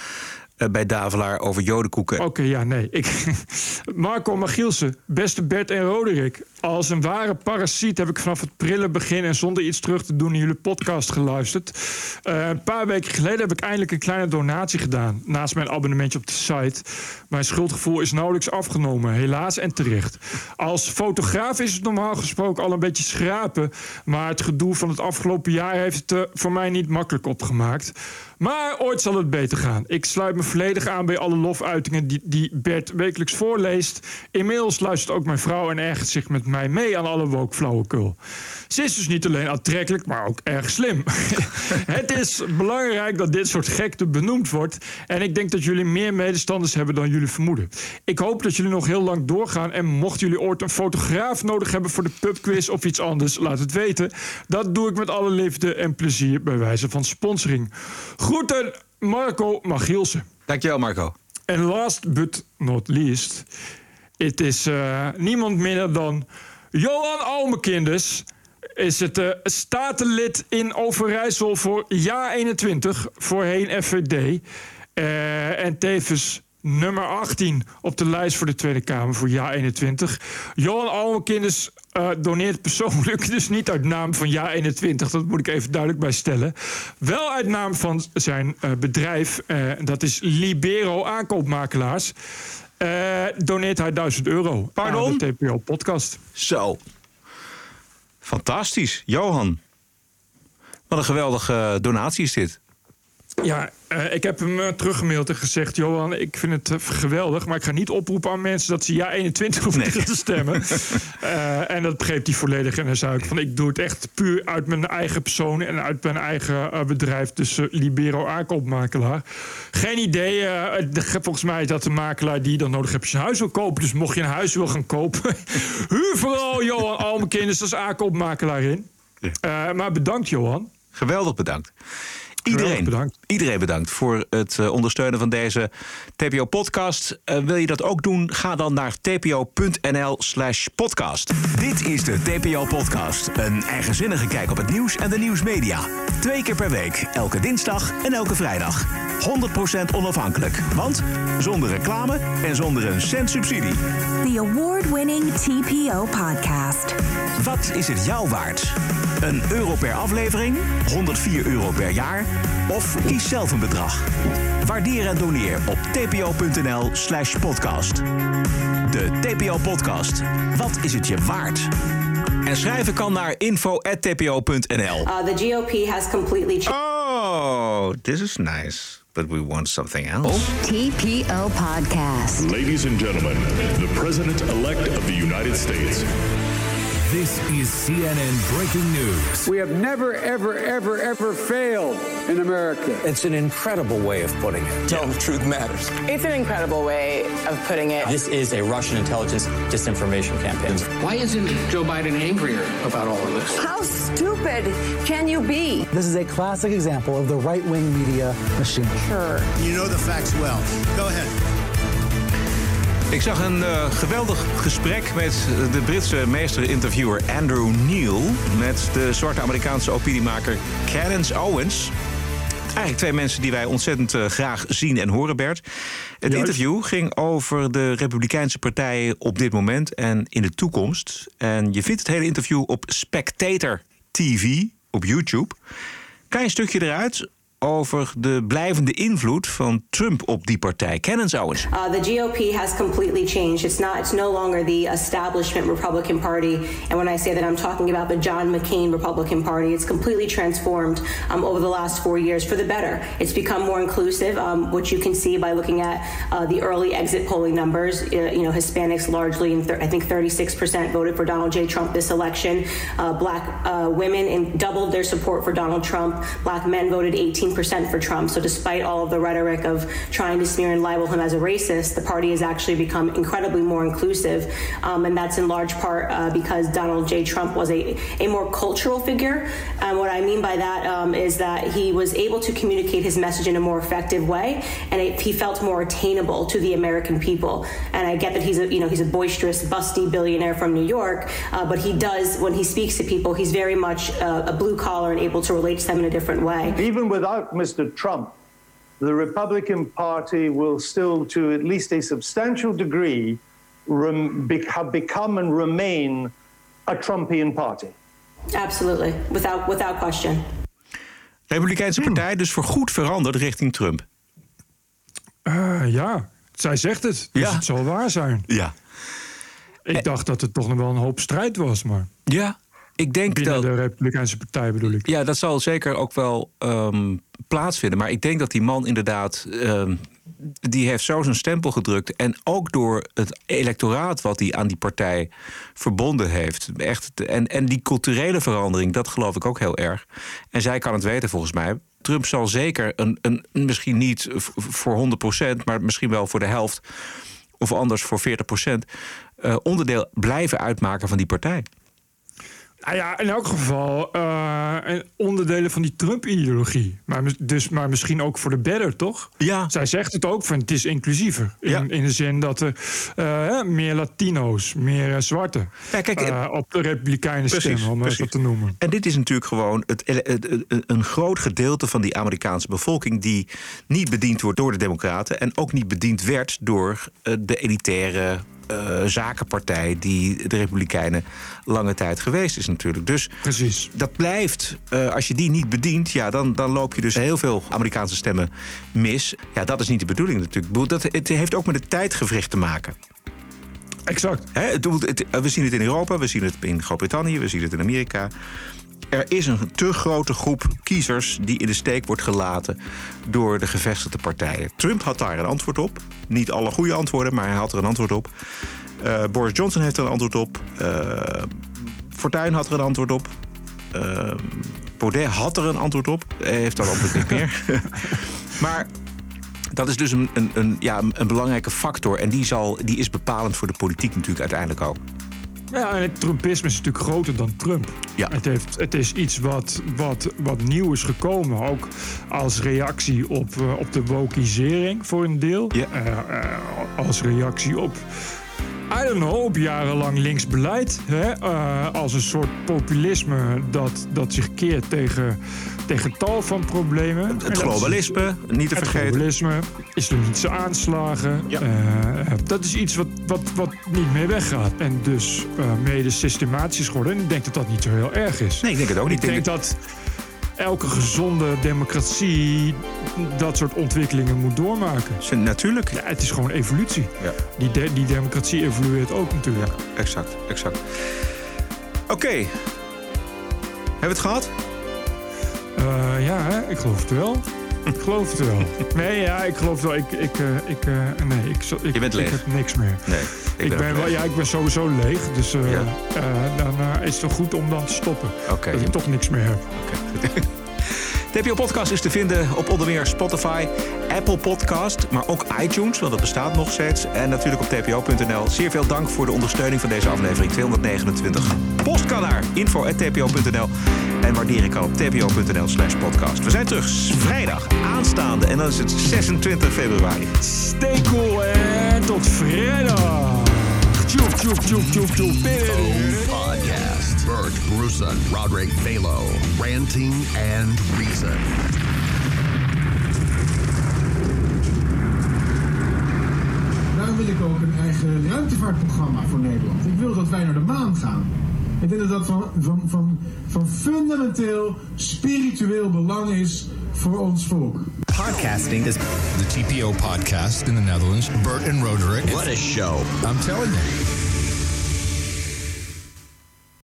bij Davelaar over jodenkoeken. Oké, ja, nee. Ik, [LAUGHS] Marco Magielsen, beste Bert en Roderick. Als een ware parasiet heb ik vanaf het prille begin... en zonder iets terug te doen in jullie podcast geluisterd. Eh, een paar weken geleden heb ik eindelijk een kleine donatie gedaan... naast mijn abonnementje op de site. Mijn schuldgevoel is nauwelijks afgenomen, helaas en terecht. Als fotograaf is het normaal gesproken al een beetje schrapen... maar het gedoe van het afgelopen jaar heeft het eh, voor mij niet makkelijk opgemaakt... Maar ooit zal het beter gaan. Ik sluit me volledig aan bij alle lofuitingen die, die Bert wekelijks voorleest. Inmiddels luistert ook mijn vrouw en ergert zich met mij mee aan alle woke flauwekul. Ze is dus niet alleen aantrekkelijk, maar ook erg slim. [LAUGHS] het is belangrijk dat dit soort gekte benoemd wordt. En ik denk dat jullie meer medestanders hebben dan jullie vermoeden. Ik hoop dat jullie nog heel lang doorgaan. En mochten jullie ooit een fotograaf nodig hebben voor de pubquiz of iets anders, laat het weten. Dat doe ik met alle liefde en plezier bij wijze van sponsoring. Groeten, Marco Magielsen. Dankjewel, Marco. En last but not least, het is eh, niemand minder dan Johan Almekinders. Is het eh, statenlid in Overijssel voor jaar 21, voorheen FVD. Eh, en tevens nummer 18 op de lijst voor de Tweede Kamer voor jaar 21. Johan Almekinders doneert persoonlijk, dus niet uit naam van jaar 21, dat moet ik even duidelijk bijstellen. Wel uit naam van zijn bedrijf, dat is Libero Aankoopmakelaars. Eh, doneert hij 1000 euro Pardon? aan de TPO-podcast. Zo. Fantastisch. Johan. Wat een geweldige donatie is dit. Ja, eh, ik heb hem eh, teruggemaild en gezegd... Johan, ik vind het eh, geweldig... maar ik ga niet oproepen aan mensen dat ze ja 21 hoeven tegen [LAUGHS] te stemmen. [LAUGHS] En dat begreep hij volledig. En dan zei ik van, ik doe het echt puur uit mijn eigen persoon... en uit mijn eigen bedrijf, dus Libero aankoopmakelaar. Geen idee, de- volgens mij is dat de makelaar die je dan nodig hebt... je huis wil kopen. Dus mocht je een huis wil gaan kopen... [LAUGHS] huur vooral Johan Almekinders als aankoopmakelaar in. Maar bedankt, Johan. Geweldig bedankt. Iedereen bedankt. Iedereen bedankt voor het eh, ondersteunen van deze TPO-podcast. Eh, wil je dat ook doen? Ga dan naar tpo.nl/slash podcast. Dit is de TPO-podcast. Een eigenzinnige kijk op het nieuws en de nieuwsmedia. Twee keer per week, elke dinsdag en elke vrijdag. 100% onafhankelijk. Want zonder reclame en zonder een cent subsidie. The award-winning TPO podcast. Wat is het jou waard? Een euro per aflevering? 104 euro per jaar? Of kies zelf een bedrag. Waardeer en doneer op tpo.nl slash podcast. De TPO-podcast. Wat is het je waard? En schrijven kan naar info.tpo.nl. Uh, the GOP has completely Oh, this is nice. But we want something else. TPO Podcast. Ladies and gentlemen, the President elect of the United States. This is CNN breaking news. We have never, ever, ever, ever failed in America. It's an incredible way of putting it. Tell the truth matters. It's an incredible way of putting it. This is a Russian intelligence disinformation campaign. Why isn't Joe Biden angrier about all of this? How stupid can you be? This is a classic example of the right wing media machine. Sure. You know the facts well. Go ahead. Ik zag een uh, geweldig gesprek met de Britse meester-interviewer Andrew Neil... met de zwarte Amerikaanse opiniemaker Clarence Owens. Eigenlijk twee mensen die wij ontzettend uh, graag zien en horen, Bert. Het Juist. interview ging over de Republikeinse partijen op dit moment en in de toekomst. En je vindt het hele interview op Spectator TV op YouTube. Klein stukje eruit over de blijvende invloed van Trump op die partij. Kenneth Owens. Uh, the GOP has completely changed. It's not. It's no longer the establishment Republican Party. And when I say that, I'm talking about the John McCain Republican Party. It's completely transformed um, over the last four years for the better. It's become more inclusive, um, which you can see by looking at uh, the early exit polling numbers. Uh, you know, Hispanics largely, and I think 36% voted for Donald J. Trump this election. Uh, black uh, women and doubled their support for Donald Trump. Black men voted 18 percent for Trump. So despite all of the rhetoric of trying to smear and libel him as a racist, the party has actually become incredibly more inclusive. Um, and that's in large part uh, because Donald J. Trump was a, a more cultural figure. And what I mean by that um, is that he was able to communicate his message in a more effective way, and it, he felt more attainable to the American people. And I get that he's a you know he's a boisterous, busty billionaire from New York, uh, but he does when he speaks to people, he's very much uh, a blue collar and able to relate to them in a different way. Even without Mr. Trump, the Republican Party will still, to at least a substantial degree, have become and remain a Trumpian party. Absolutely, without, without question. Republikeinse partij dus voorgoed veranderd richting Trump. Uh, ja, zij zegt het. Dus ja. het zal waar zijn. Ja. Ik Eh. dacht dat het toch nog wel een hoop strijd was, maar... Ja, ik denk Binnen dat... de Republikeinse Partij bedoel ik. Ja, dat zal zeker ook wel um, plaatsvinden. Maar ik denk dat die man inderdaad... Um, die heeft zo zijn stempel gedrukt. En ook door het electoraat wat hij aan die partij verbonden heeft. Echt, en, en die culturele verandering, dat geloof ik ook heel erg. En zij kan het weten volgens mij. Trump zal zeker, een, een, misschien niet voor 100%, maar misschien wel voor de helft... of anders voor 40% uh, onderdeel blijven uitmaken van die partij. Nou ja, in elk geval uh, onderdelen van die Trump-ideologie. Maar, dus, maar misschien ook voor de better, toch? Ja. Zij zegt het ook, van het is inclusiever. In, ja. in de zin dat er uh, meer Latino's, meer zwarte... Ja, kijk, op de Republikeinen stemmen, om het zo te noemen. En dit is natuurlijk gewoon het, het, het, een groot gedeelte van die Amerikaanse bevolking... die niet bediend wordt door de democraten... en ook niet bediend werd door de elitaire uh, zakenpartij die de Republikeinen lange tijd geweest is natuurlijk. Dus Precies. dat blijft, uh, als je die niet bedient, ja, dan, dan loop je dus heel veel Amerikaanse stemmen mis. Ja, dat is niet de bedoeling natuurlijk. Dat, het heeft ook met het tijdgevricht te maken. Exact. Het, we zien het in Europa, we zien het in Groot-Brittannië, we zien het in Amerika. Er is een te grote groep kiezers die in de steek wordt gelaten door de gevestigde partijen. Trump had daar een antwoord op. Niet alle goede antwoorden, maar hij had er een antwoord op. Uh, Boris Johnson heeft er een antwoord op. Uh, Fortuyn had er een antwoord op. Uh, Baudet had er een antwoord op. Hij heeft dat antwoord niet meer. [LAUGHS] maar dat is dus een, een, een, ja, een belangrijke factor. En die, zal, die is bepalend voor de politiek natuurlijk uiteindelijk ook. Ja, en het Trumpisme is natuurlijk groter dan Trump. Ja. Het, heeft, het is iets wat, wat, wat nieuw is gekomen. Ook als reactie op, eh, op de wokisering voor een deel. Ja. Eh, eh, als reactie op... I don't know, op jarenlang linksbeleid. Hè? Eh, als een soort populisme dat, dat zich keert tegen, tegen tal van problemen. Het is- globalisme, niet te het vergeten. globalisme, islamitische aanslagen. Ja. eh, dat is iets wat, wat, wat niet meer weggaat. En dus eh, mede systematisch is geworden. En ik denk dat dat niet zo heel erg is. Nee, ik denk het ook niet. Ik denk dat elke gezonde democratie dat soort ontwikkelingen moet doormaken. Natuurlijk. Ja, het is gewoon evolutie. Ja. Die, de- die democratie evolueert ook natuurlijk. Exact, exact. Oké. Hebben we het gehad? Eh, ja, hè? ik geloof het wel. Ik geloof het wel. [LAUGHS] Nee, ja, ik geloof het wel. Ik, ik, eh, ik, eh, nee, ik, ik, Je bent leeg. ik heb niks meer. Nee. Ik, ben wel, ja, ik ben sowieso leeg. Dus Ja. dan is het goed om dan te stoppen. Oké. Dat ik toch niks meer heb. [LAUGHS] TPO Podcast is te vinden op onder meer Spotify, Apple Podcast, maar ook iTunes, want dat bestaat nog steeds. En natuurlijk op tpo.nl. Zeer veel dank voor de ondersteuning van deze aflevering 229. Post kan naar info.tpo.nl en waarderen kan op tpo.nl slash podcast. We zijn terug vrijdag aanstaande en dan is het 26 februari. Stay cool en tot vrijdag. Tjoep, tjoep, tjoep, tjoep, tjoep. Podcast. Bert Bruson, Roderick Balo, Ranting and Reason. Daarom wil ik ook een eigen ruimtevaartprogramma voor Nederland. Ik wil dat wij naar de maan gaan. Ik denk dat dat van, van, van, van fundamenteel spiritueel belang is voor ons volk. Podcasting is the TPO podcast in the Netherlands. Bert and Roderick. What a show. I'm telling you.